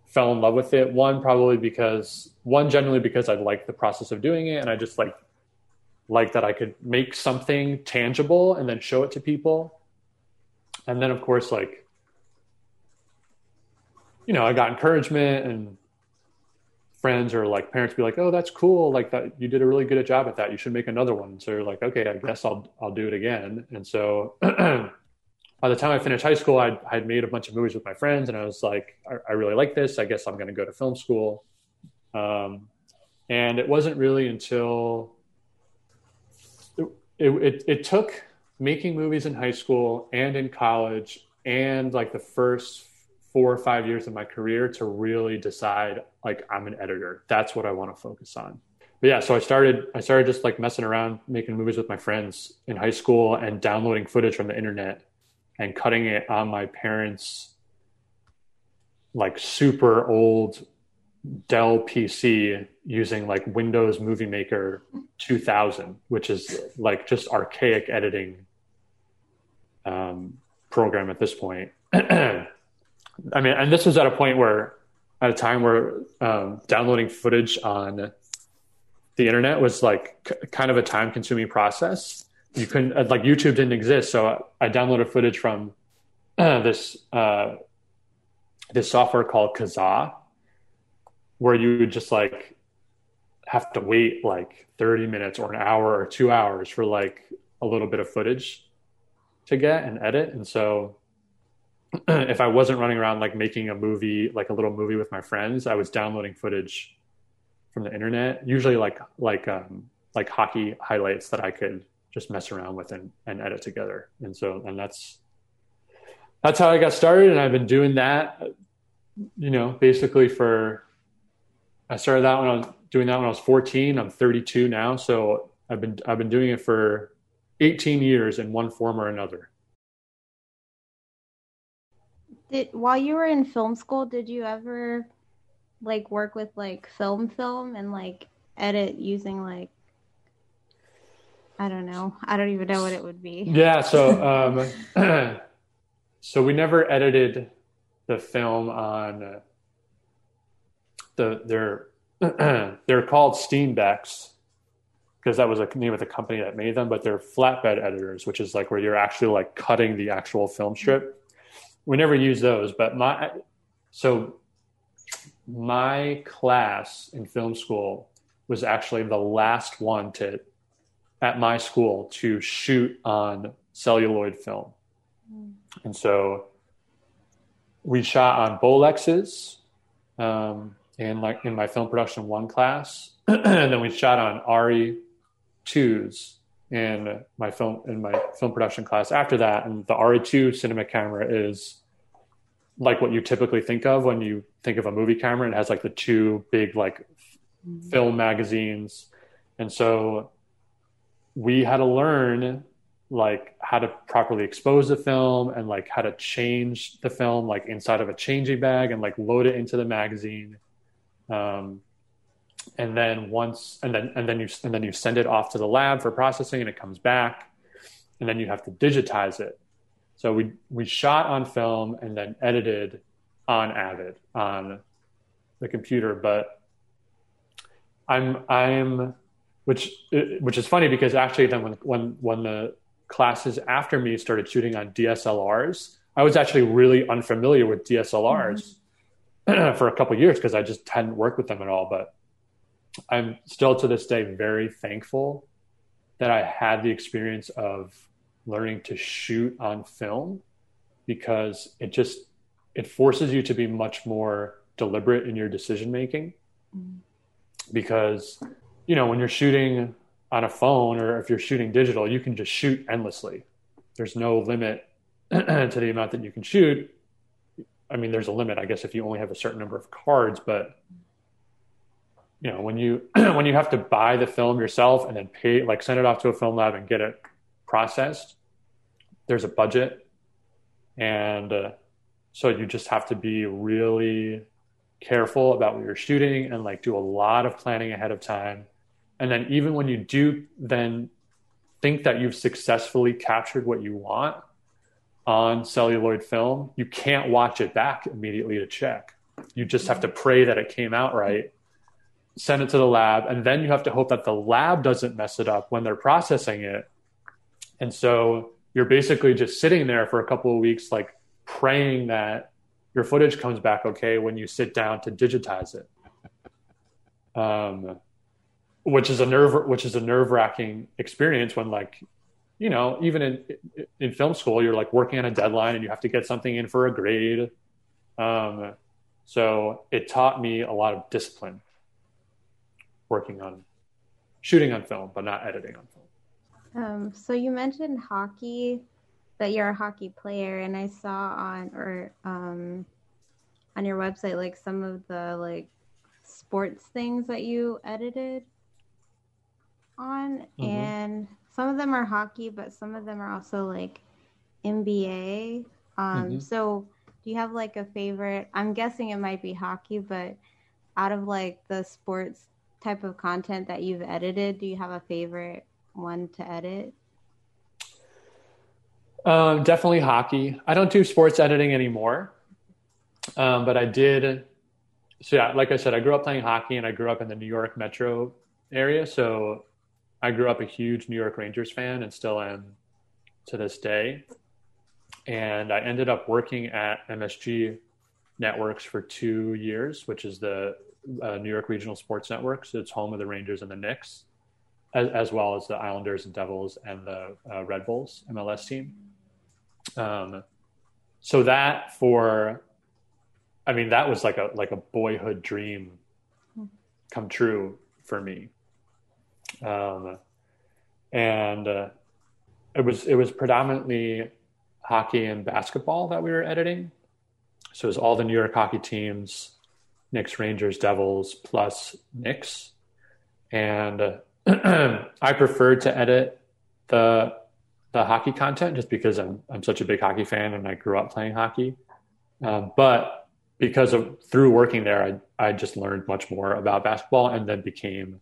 S3: fell in love with it. One probably because one generally because I liked the process of doing it and I just like like that I could make something tangible and then show it to people. And then of course like you know I got encouragement and friends or like parents be like, "Oh, that's cool! Like that, you did a really good job at that. You should make another one." So you're like, "Okay, I guess I'll I'll do it again." And so by the time I finished high school, I'd, I'd made a bunch of movies with my friends, and I was like, I, I really like this. I guess I'm going to go to film school. Um, and it wasn't really until it, it, it took making movies in high school and in college and like the first four or five years of my career to really decide like I'm an editor. That's what I want to focus on. But yeah, so I started I started just like messing around making movies with my friends in high school and downloading footage from the internet and cutting it on my parents like super old Dell PC using like Windows Movie Maker 2000, which is like just archaic editing um, program at this point. I mean, and this was at a point where, at a time where um, downloading footage on the internet was like c- kind of a time consuming process. You couldn't, uh, like, YouTube didn't exist. So I downloaded footage from uh, this, uh, this software called Kazaa, where you would just like have to wait like 30 minutes or an hour or two hours for like a little bit of footage to get and edit. And so if I wasn't running around like making a movie, like a little movie with my friends, I was downloading footage from the internet, usually like like um, like hockey highlights that I could just mess around with and, and edit together. And so and that's that's how I got started. And I've been doing that, you know, basically for I started that when I was doing that when I was 14. I'm 32 now, so I've been I've been doing it for 18 years in one form or another.
S2: Did while you were in film school, did you ever like work with like film film and like edit using like I don't know. I don't even know what it would be.
S3: Yeah, so um so we never edited the film on uh, the they're they're called Steenbecks because that was a name of the company that made them, but they're flatbed editors, which is like where you're actually like cutting the actual film strip. We never use those, but my so my class in film school was actually the last one to at my school to shoot on celluloid film. Mm. And so we shot on Bolexes um, in like in my film production one class, and then we shot on ARRI twos in my film in my film production class after that. And the ARRI2 cinema camera is like what you typically think of when you think of a movie camera. It has like the two big like mm-hmm. film magazines. And so we had to learn like how to properly expose the film and like how to change the film like inside of a changing bag and like load it into the magazine. Um, and then once and then and then you and then you send it off to the lab for processing and it comes back and then you have to digitize it. So we we shot on film and then edited on avid on the computer. But i'm i'm which which is funny because actually then when when when the classes after me started shooting on dslrs i was actually really unfamiliar with dslrs mm-hmm. for a couple years because i just hadn't worked with them at all. But I'm still to this day very thankful that I had the experience of learning to shoot on film because it just it forces you to be much more deliberate in your decision making mm. because you know when you're shooting on a phone or if you're shooting digital you can just shoot endlessly. There's no limit to the amount that you can shoot. I mean there's a limit i guess if you only have a certain number of cards but you know when you when you have to buy the film yourself and then pay like send it off to a film lab and get it processed there's a budget. And uh, so you just have to be really careful about what you're shooting and like do a lot of planning ahead of time. And then even when you do then think that you've successfully captured what you want on celluloid film you can't watch it back immediately to check. You just have to pray that it came out right send it to the lab, and then you have to hope that the lab doesn't mess it up when they're processing it. And so you're basically just sitting there for a couple of weeks, like praying that your footage comes back okay when you sit down to digitize it. Um, which is a nerve, which is a nerve wracking experience when like you know, even in in film school, you're like working on a deadline and you have to get something in for a grade. Um, so it taught me a lot of discipline working on shooting on film, but not editing on film.
S2: Um, so you mentioned hockey, that you're a hockey player, and I saw on or um, on your website like some of the like sports things that you edited on, mm-hmm. and some of them are hockey, but some of them are also like NBA. Um, mm-hmm. So do you have like a favorite? I'm guessing it might be hockey, but out of like the sports type of content that you've edited, do you have a favorite one to edit?
S3: Um, definitely hockey. I don't do sports editing anymore, um, but I did. So yeah, like I said, I grew up playing hockey, and I grew up in the New York metro area. So I grew up a huge New York Rangers fan, and still am to this day and I ended up working at MSG Networks for two years, which is the uh, New York Regional Sports Network. So it's home of the Rangers and the Knicks, as, as well as the Islanders and Devils and the uh, Red Bulls MLS team. Um, so that for, I mean, that was like a like a boyhood dream come true for me. Um, and uh, it was it was predominantly hockey and basketball that we were editing. So it was all the New York hockey teams, Knicks, Rangers, Devils, plus Knicks. And I preferred to edit the the hockey content just because I'm I'm such a big hockey fan and I grew up playing hockey. Um, but because of through working there, I I just learned much more about basketball and then became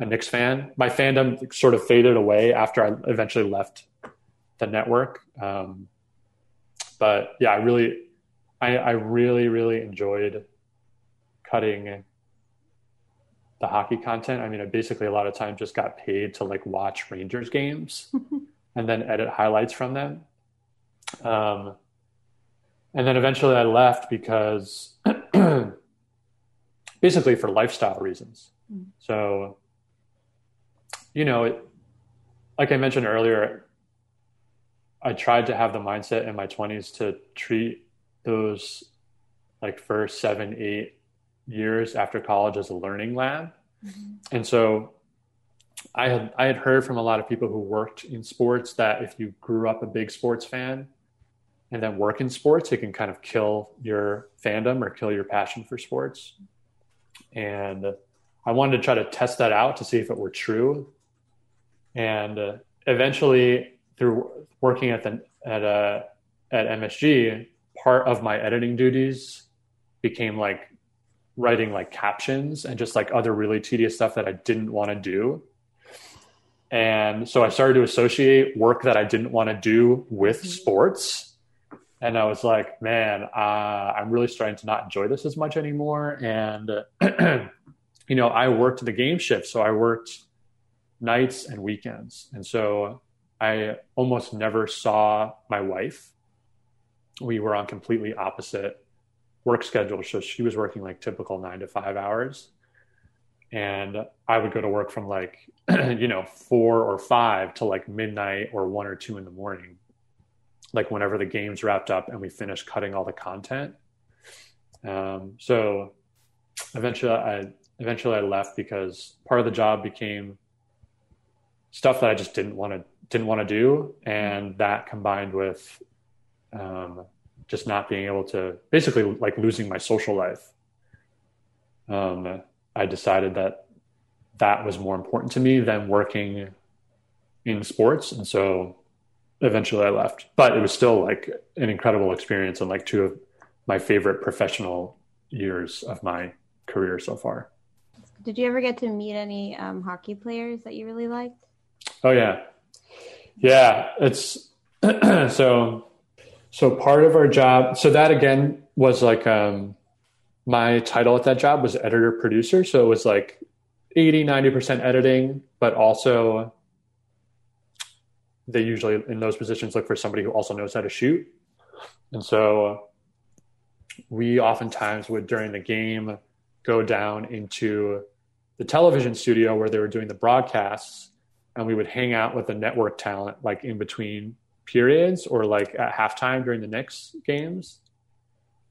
S3: a Knicks fan. My fandom sort of faded away after I eventually left the network. Um, but yeah, I really, I, I really, really enjoyed cutting the hockey content. I mean, I basically a lot of times just got paid to like watch Rangers games and then edit highlights from them. Um, and then eventually I left because basically for lifestyle reasons. Mm. So, you know, it, like I mentioned earlier, I tried to have the mindset in my 20s to treat those like first seven, eight years after college as a learning lab. Mm-hmm. And so I had I had heard from a lot of people who worked in sports that if you grew up a big sports fan and then work in sports, it can kind of kill your fandom or kill your passion for sports. And I wanted to try to test that out to see if it were true. And uh, eventually, through working at the at a uh, at MSG, part of my editing duties became like writing like captions and just like other really tedious stuff that I didn't want to do. And so I started to associate work that I didn't want to do with mm-hmm. sports. And I was like, man, uh, I'm really starting to not enjoy this as much anymore. And, you know, I worked the game shift. So I worked nights and weekends. And so I almost never saw my wife. We were on completely opposite work schedule. So she was working like typical nine to five hours. And I would go to work from like, you know, four or five to like midnight or one or two in the morning, like whenever the game's wrapped up and we finished cutting all the content. Um, so eventually I, eventually I left because part of the job became stuff that I just didn't want to didn't want to do, and that combined with um, just not being able to basically like losing my social life. Um, I decided that that was more important to me than working in sports, and so eventually I left. But it was still like an incredible experience and like two of my favorite professional years of my career so far.
S2: Did you ever get to meet any um, hockey players that you really liked?
S3: Oh yeah, yeah, it's so so part of our job. So that again was like um, my title at that job was editor producer. So it was like 80, 90% editing, but also they usually in those positions look for somebody who also knows how to shoot. And so we oftentimes would during the game go down into the television studio where they were doing the broadcasts and we would hang out with the network talent like in between periods or like at halftime during the Knicks games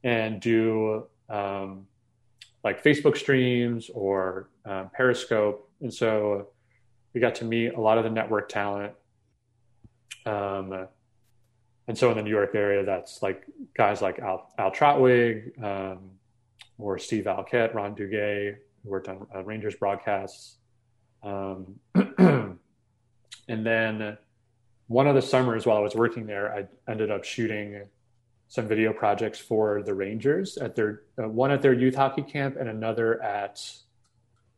S3: and do um, like Facebook streams or um, Periscope. And so we got to meet a lot of the network talent. Um, and so in the New York area, that's like guys like Al, Al Trautwig um, or Steve Valiquette, Ron Duguay, who worked on uh, Rangers broadcasts. Um, and then one of the summers while I was working there, I ended up shooting some video projects for the Rangers at their uh, one at their youth hockey camp and another at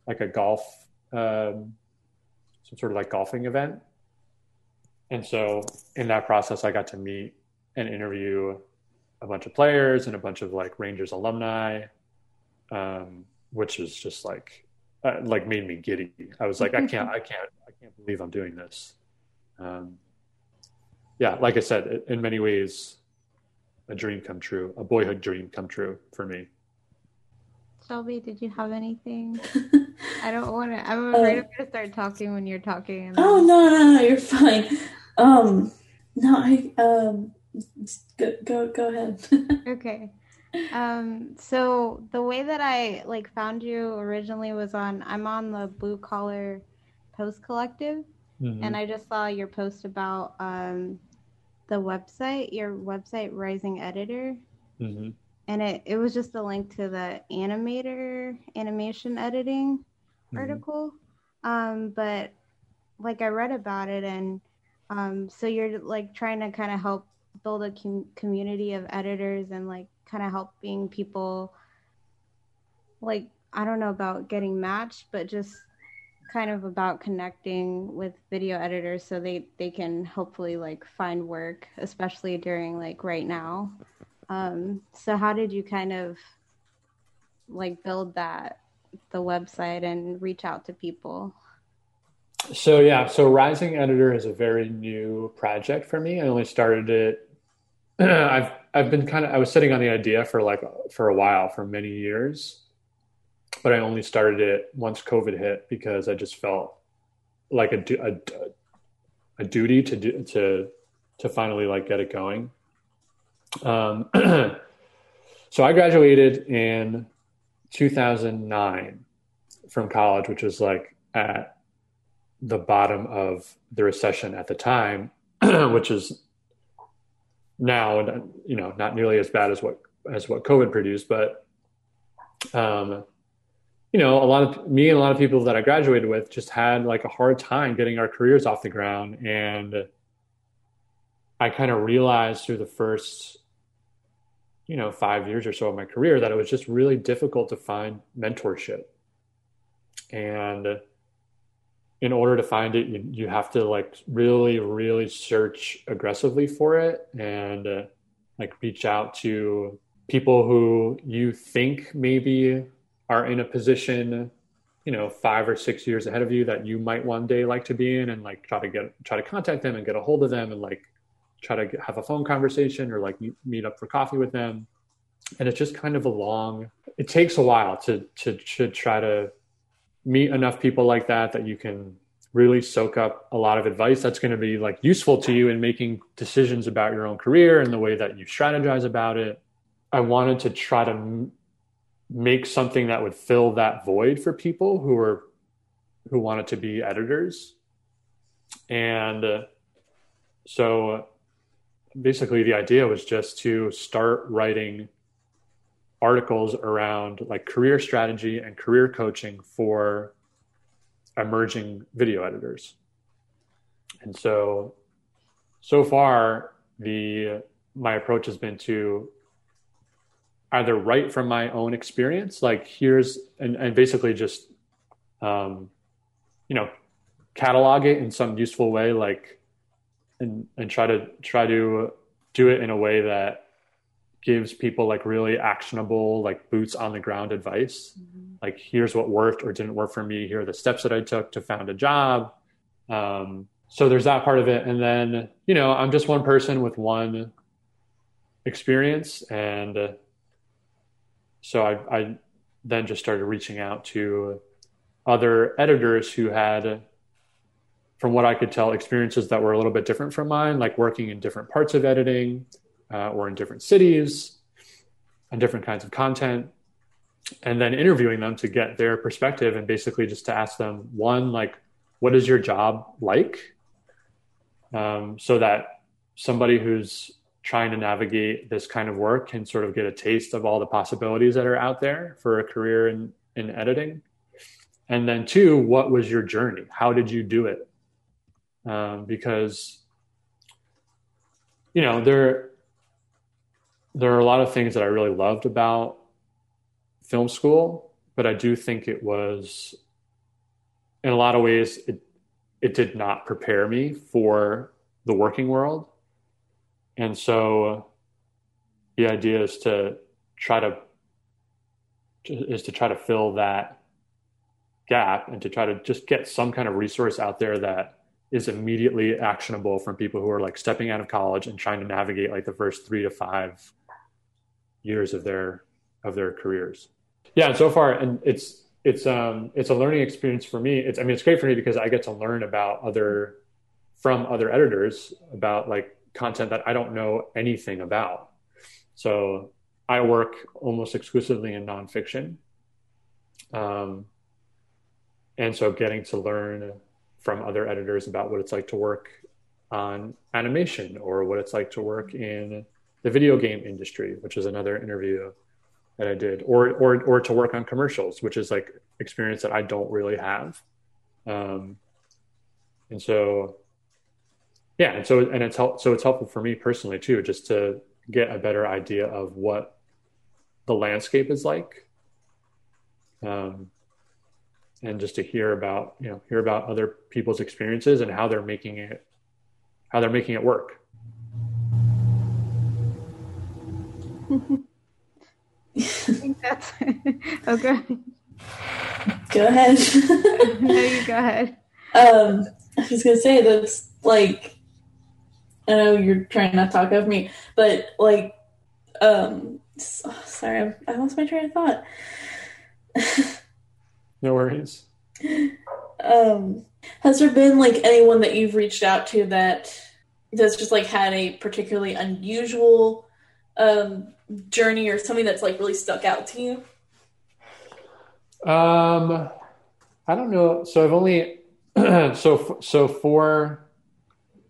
S3: like a golf, um, some sort of like golfing event. And so in that process, I got to meet and interview a bunch of players and a bunch of like Rangers alumni, um, which is just like uh, like made me giddy. I was like, I can't, I can't, I can't believe I'm doing this. Um, yeah, like I said, in many ways, a dream come true, a boyhood dream come true for me.
S2: Shelby, did you have anything? I don't want to. I'm afraid uh, I'm gonna start talking when you're talking.
S1: And oh no, no, no, you're fine. Um, no, I um, go go go ahead.
S2: okay. Um, so the way that I like found you originally was on. I'm on the Blue Collar Post Collective, mm-hmm. and I just saw your post about um the website, your website, Rising Editor. Mm-hmm. And it, it was just a link to the animator animation editing mm-hmm. article. Um, but like I read about it, and um, so you're like trying to kind of help build a com- community of editors and like kind of helping people like I don't know about getting matched, but just kind of about connecting with video editors so they they can hopefully like find work especially during like right now. Um so how did you kind of like build that the website and reach out to people?
S3: So yeah. So rising editor is a very new project for me. I only started it i've i've been kind of i was sitting on the idea for like for a while for many years but I only started it once COVID hit because I just felt like a, a, a duty to do, to, to finally like get it going. Um, so I graduated in 2009 from college, which was like at the bottom of the recession at the time, which is now, you know, not nearly as bad as what, as what COVID produced, but, um, you know, a lot of me and a lot of people that I graduated with just had like a hard time getting our careers off the ground. And I kind of realized through the first, you know, five years or so of my career that it was just really difficult to find mentorship. And in order to find it, you, you have to like really, really search aggressively for it and uh, like reach out to people who you think maybe are in a position you know five or six years ahead of you that you might one day like to be in and like try to get try to contact them and get a hold of them and like try to have a phone conversation or like meet up for coffee with them. And it's just kind of a long it takes a while to to to try to meet enough people like that that you can really soak up a lot of advice that's going to be like useful to you in making decisions about your own career and the way that you strategize about it. I wanted to try to make something that would fill that void for people who are who wanted to be editors. And uh, so basically the idea was just to start writing articles around like career strategy and career coaching for emerging video editors. And so so far the my approach has been to either write from my own experience, like here's and, and basically just um, you know catalog it in some useful way, like and and try to try to do it in a way that gives people like really actionable like boots on the ground advice. Mm-hmm. like here's what worked or didn't work for me. Here are the steps that i took to found a job. Um, so there's that part of it. And then you know i'm just one person with one experience and uh, so I, I then just started reaching out to other editors who had from what I could tell, experiences that were a little bit different from mine, like working in different parts of editing uh, or in different cities and different kinds of content. And then interviewing them to get their perspective and basically just to ask them one, like, what is your job like? Um, so that somebody who's trying to navigate this kind of work can sort of get a taste of all the possibilities that are out there for a career in, in editing. And then two, what was your journey? How did you do it? um, because you know there there are a lot of things that I really loved about film school, but I do think it was in a lot of ways it it did not prepare me for the working world. And so the idea is to try to is to try to fill that gap and to try to just get some kind of resource out there that is immediately actionable from people who are like stepping out of college and trying to navigate like the first three to five years of their of their careers. Yeah and so far and it's it's um it's a learning experience for me. It's i mean it's great for me because i get to learn about other from other editors about like content that i don't know anything about so i work almost exclusively in nonfiction um and so getting to learn from other editors about what it's like to work on animation or what it's like to work in the video game industry, which is another interview that I did, or or or to work on commercials, which is like experience that I don't really have. Um, and so, yeah, and so and it's help, so it's helpful for me personally too, just to get a better idea of what the landscape is like. Um, and just to hear about you know hear about other people's experiences and how they're making it how they're making it work
S2: I think that's okay.
S1: Go ahead.
S2: no, you go ahead.
S1: Um, I was gonna say that's like I know you're trying not to talk of me, but like, um, sorry, I lost my train of thought.
S3: No worries.
S1: Um, has there been like anyone that you've reached out to that that's just like had a particularly unusual um, journey or something that's like really stuck out to you?
S3: Um, I don't know. So I've only so so for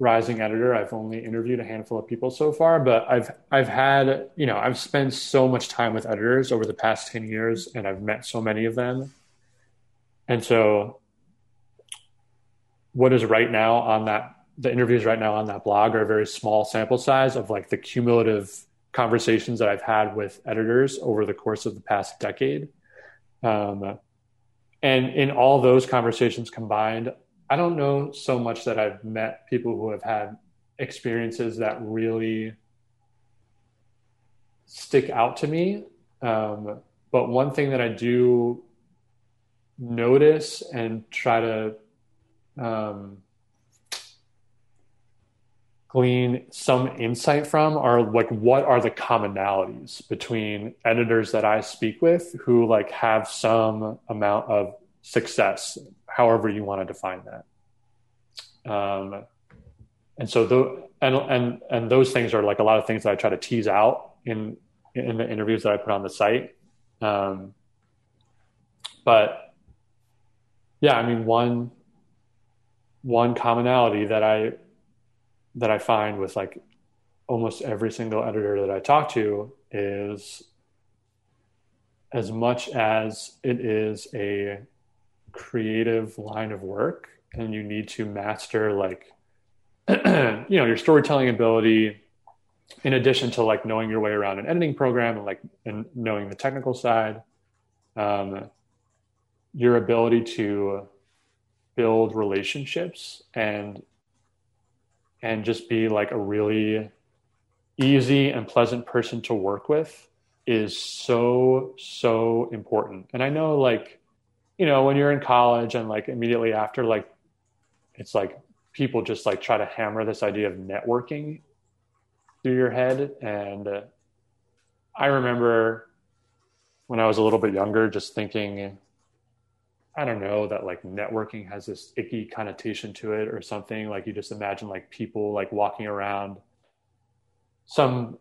S3: rising editor, I've only interviewed a handful of people so far, but I've I've had you know I've spent so much time with editors over the past ten years, and I've met so many of them and so, what is right now on that, the interviews right now on that blog are a very small sample size of like the cumulative conversations that I've had with editors over the course of the past decade. Um, and in all those conversations combined, I don't know so much that I've met people who have had experiences that really stick out to me. Um, but one thing that I do notice and try to um, glean some insight from are like what are the commonalities between editors that I speak with who like have some amount of success, however you want to define that. Um, and so the and and and those things are like a lot of things that I try to tease out in in the interviews that I put on the site. Um, but yeah, I mean one one commonality that I that I find with like almost every single editor that I talk to is as much as it is a creative line of work and you need to master like you know your storytelling ability in addition to like knowing your way around an editing program and like and knowing the technical side. Um, your ability to build relationships and and just be like a really easy and pleasant person to work with is so so important. And i know like you know when you're in college and like immediately after like it's like people just like try to hammer this idea of networking through your head and uh, i remember when i was a little bit younger just thinking I don't know that like networking has this icky connotation to it or something. Like you just imagine like people like walking around some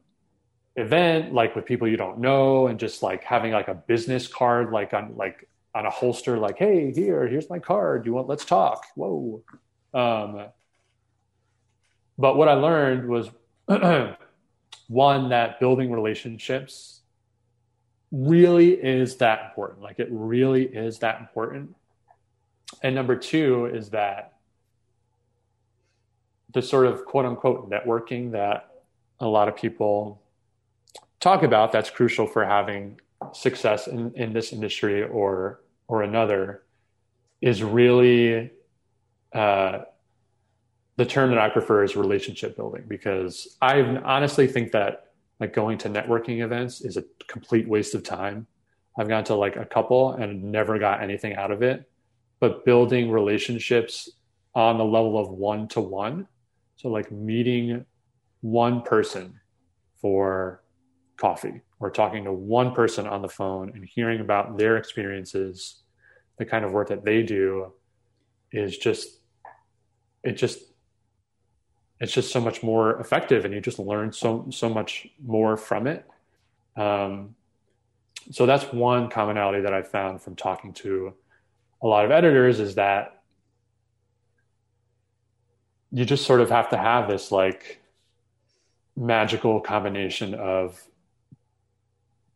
S3: event like with people you don't know and just like having like a business card like on like on a holster like hey here here's my card. You want let's talk. Whoa. Um but what i learned was one that building relationships really is that important. Like it really is that important. And number two is that the sort of quote unquote networking that a lot of people talk about that's crucial for having success in, in this industry or or another is really uh, the term that I prefer is relationship building because I honestly think that like going to networking events is a complete waste of time. I've gone to like a couple and never got anything out of it. But building relationships on the level of one to one, so like meeting one person for coffee or talking to one person on the phone and hearing about their experiences, the kind of work that they do is just, it just, it's just so much more effective and you just learn so, so much more from it. Um, so that's one commonality that I found from talking to a lot of editors is that you just sort of have to have this like magical combination of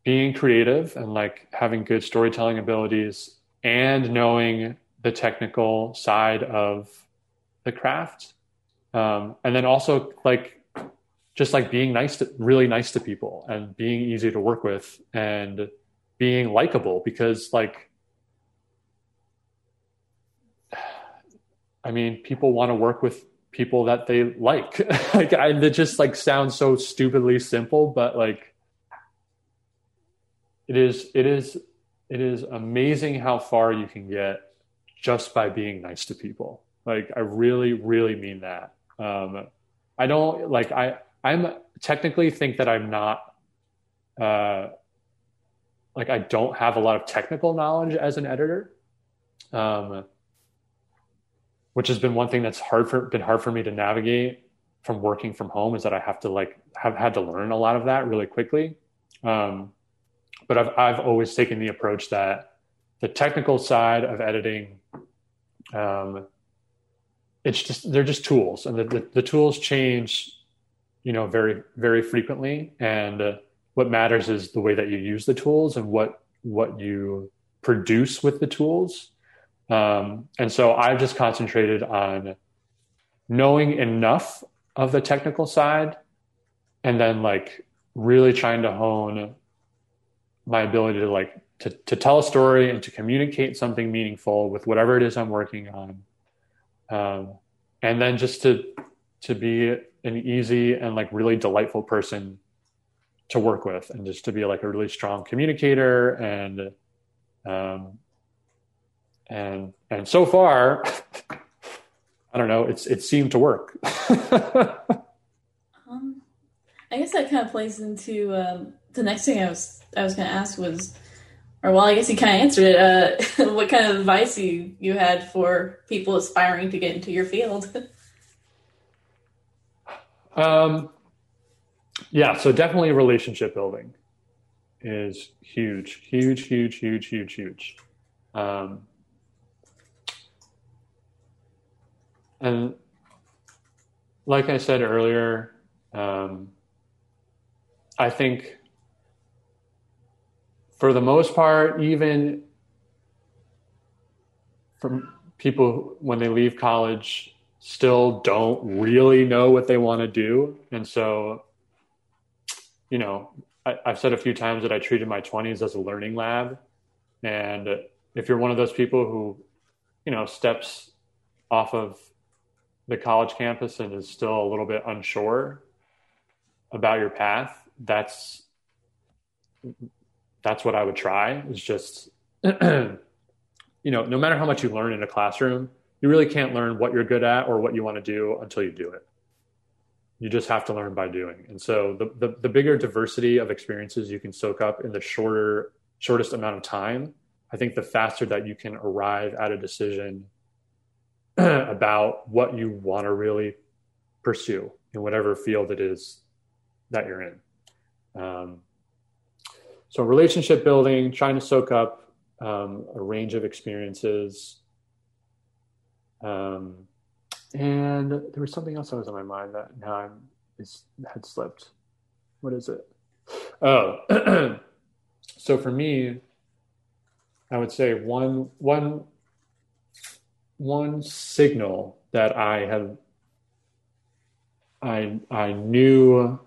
S3: being creative and like having good storytelling abilities and knowing the technical side of the craft um, and then also like just like being nice to really nice to people and being easy to work with and being likable because like i mean people want to work with people that they like. Like I, it just like sounds so stupidly simple but like it is it is it is amazing how far you can get just by being nice to people. Like i really really mean that. Um i don't like i i'm technically think that i'm not uh like i don't have a lot of technical knowledge as an editor. Um which has been one thing that's hard for been hard for me to navigate from working from home is that i have to like have had to learn a lot of that really quickly. Um but I've I've always taken the approach that the technical side of editing, um, it's just they're just tools, and the, the, the tools change, you know, very very frequently, and uh, what matters is the way that you use the tools and what what you produce with the tools. Um, and so I've just concentrated on knowing enough of the technical side, and then like really trying to hone my ability to like to, to tell a story and to communicate something meaningful with whatever it is I'm working on. Um, and then just to to be an easy and like really delightful person to work with and just to be like a really strong communicator and um and and so far I don't know it's it seemed to work.
S1: um I guess that kind of plays into um, the next thing I was I was going to ask was, or well, I guess you kind of answered it. Uh, what kind of advice you you had for people aspiring to get into your field?
S3: um, yeah, so definitely relationship building is huge, huge, huge, huge, huge, huge. Um, and like I said earlier, um, I think for the most part, even from people when they leave college, still don't really know what they want to do. And so, you know, I, have said a few times that I treated my 20s as a learning lab. And if you're one of those people who, you know, steps off of the college campus and is still a little bit unsure about your path, that's that's what I would try is just, you know, no matter how much you learn in a classroom, you really can't learn what you're good at or what you want to do until you do it. You just have to learn by doing. And so the, the, the bigger diversity of experiences you can soak up in the shorter, shortest amount of time, I think the faster that you can arrive at a decision about what you want to really pursue in whatever field it is that you're in. Um, so, relationship building, trying to soak up um, a range of experiences. Um, and there was something else that was on my mind that now I'm is had slipped. What is it? Oh, so for me, I would say one one one signal that I have I I knew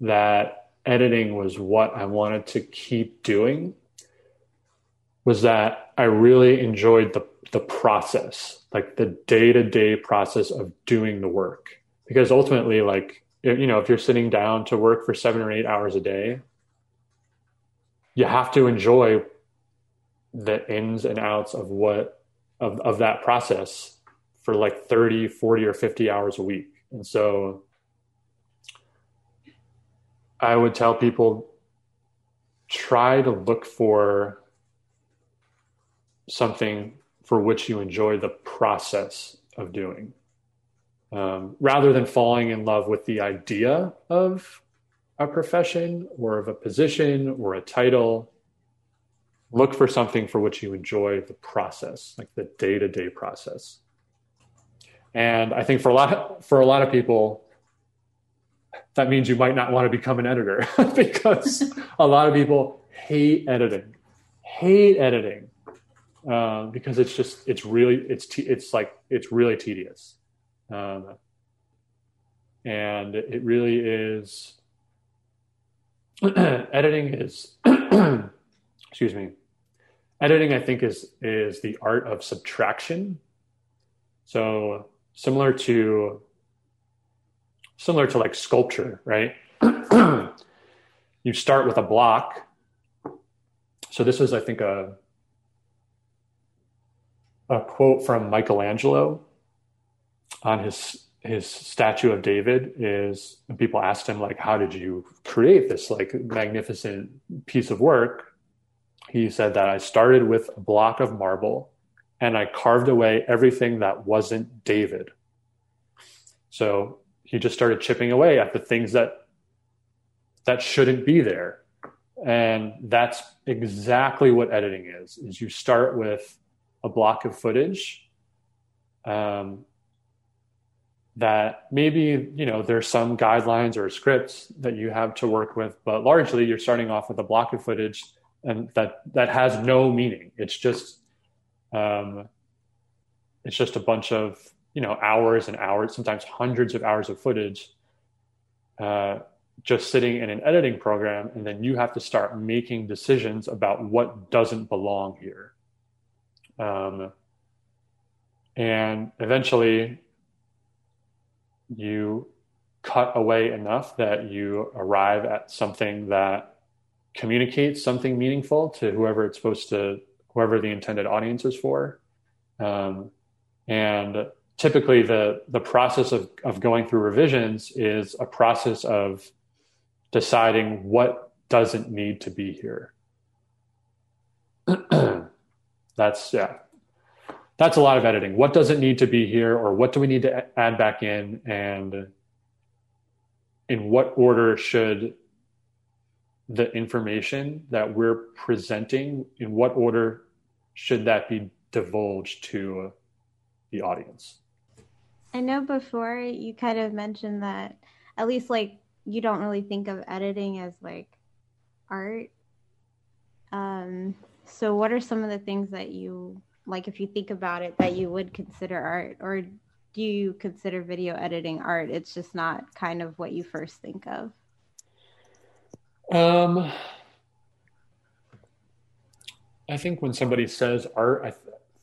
S3: that editing was what I wanted to keep doing was that I really enjoyed the the process, like the day-to-day process of doing the work. Because ultimately like you know, if you're sitting down to work for 7 or 8 hours a day, you have to enjoy the ins and outs of what of of that process for like 30, 40 or 50 hours a week. And so I would tell people try to look for something for which you enjoy the process of doing. Um, rather than falling in love with the idea of a profession or of a position or a title look for something for which you enjoy the process like the day-to-day process. And i think for a lot of, for a lot of people that means you might not want to become an editor because a lot of people hate editing, hate editing uh, because it's just it's really it's te- it's like it's really tedious, um, and it really is. editing is excuse me editing i think is is the art of subtraction so similar to similar to like sculpture, right? you start with a block. So this is, I think, a a quote from Michelangelo on his his statue of David is people asked him like how did you create this like magnificent piece of work he said that I started with a block of marble and I carved away everything that wasn't David so he just started chipping away at the things that that shouldn't be there. And that's exactly what editing is is you start with a block of footage um, that maybe you know there's some guidelines or scripts that you have to work with but largely you're starting off with a block of footage and that that has no meaning. It's just um, it's just a bunch of you know hours and hours sometimes hundreds of hours of footage uh, just sitting in an editing program and then you have to start making decisions about what doesn't belong here. Um, and eventually you cut away enough that you arrive at something that communicates something meaningful to whoever it's supposed to whoever the intended audience is for. Um, and typically the the process of of going through revisions is a process of deciding what doesn't need to be here. that's yeah. That's a lot of editing. What doesn't need to be here or what do we need to add back in and in what order should the information that we're presenting in what order should that be divulged to the audience
S2: I know before you kind of mentioned that at least like you don't really think of editing as like art. Um, so what are some of the things that you like if you think about it that you would consider art or do you consider video editing art? It's just not kind of what you first think of.
S3: Um, I think when somebody says art, I,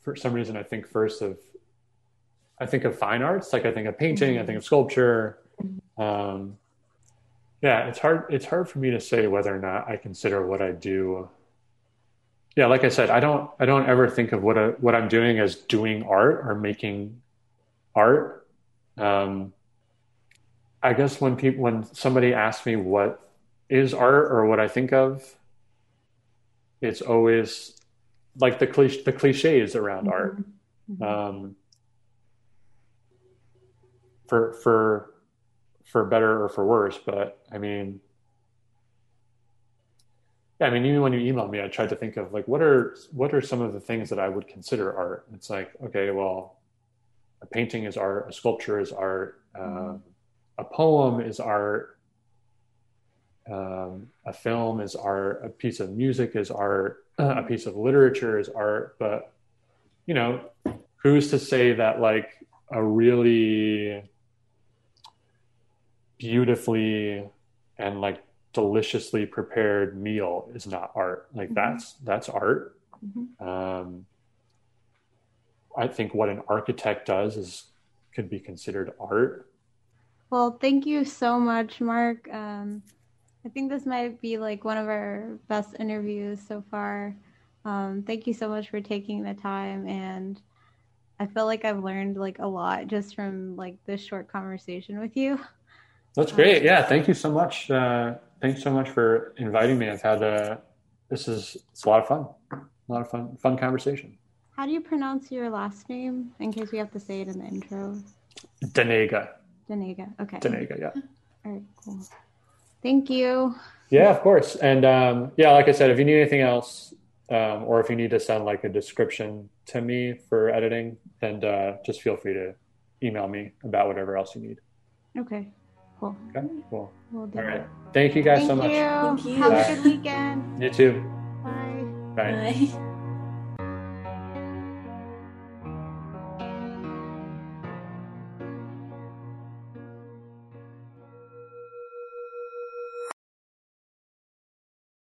S3: for some reason, I think first of I think of fine arts, like I think of painting, I think of sculpture. Um, yeah, it's hard. It's hard for me to say whether or not I consider what I do. Yeah, like I said, I don't. I don't ever think of what a, what I'm doing as doing art or making art. Um, I guess when people when somebody asks me what is art or what I think of, it's always like the cliche, the cliches around
S2: Mhm.
S3: art.
S2: Mhm.
S3: Um, for for for better or for worse, but I mean, yeah, I mean, even when you emailed me, I tried to think of like what are what are some of the things that I would consider art. It's like, okay, well, a painting is art, a sculpture is art, um, a poem is art, um, a film is art, a piece of music is art, a piece of literature is art. But you know, who's to say that like a really beautifully and like deliciously prepared meal is not art like
S2: Mhm.
S3: that's that's art
S2: Mhm.
S3: um, i think what an architect does is could be considered art
S2: Well, thank you so much, Mark. Um, I think this might be like one of our best interviews so far. Um, thank you so much for taking the time, and I feel like I've learned like a lot just from like this short conversation with you.
S3: that's great yeah thank you so much uh, thanks so much for inviting me i've had a this is it's a lot of fun a lot of fun fun conversation
S2: How do you pronounce your last name? In case we have to say it in the intro.
S3: Danega.
S2: Danega. Okay.
S3: Danega, yeah.
S2: All right. Cool. Thank you.
S3: Yeah, of course. And um, yeah, like I said, if you need anything else, um, or if you need to send like a description to me for editing, then uh, just feel free to email me about whatever else you need.
S2: Okay. Cool.
S3: Okay, cool.
S2: We'll do
S3: All right.
S2: that.
S3: Thank you guys
S2: Thank
S3: so much.
S2: you.
S1: Thank you.
S2: Have
S3: Bye.
S2: a good weekend.
S3: You too.
S2: Bye.
S3: Bye.
S1: Bye.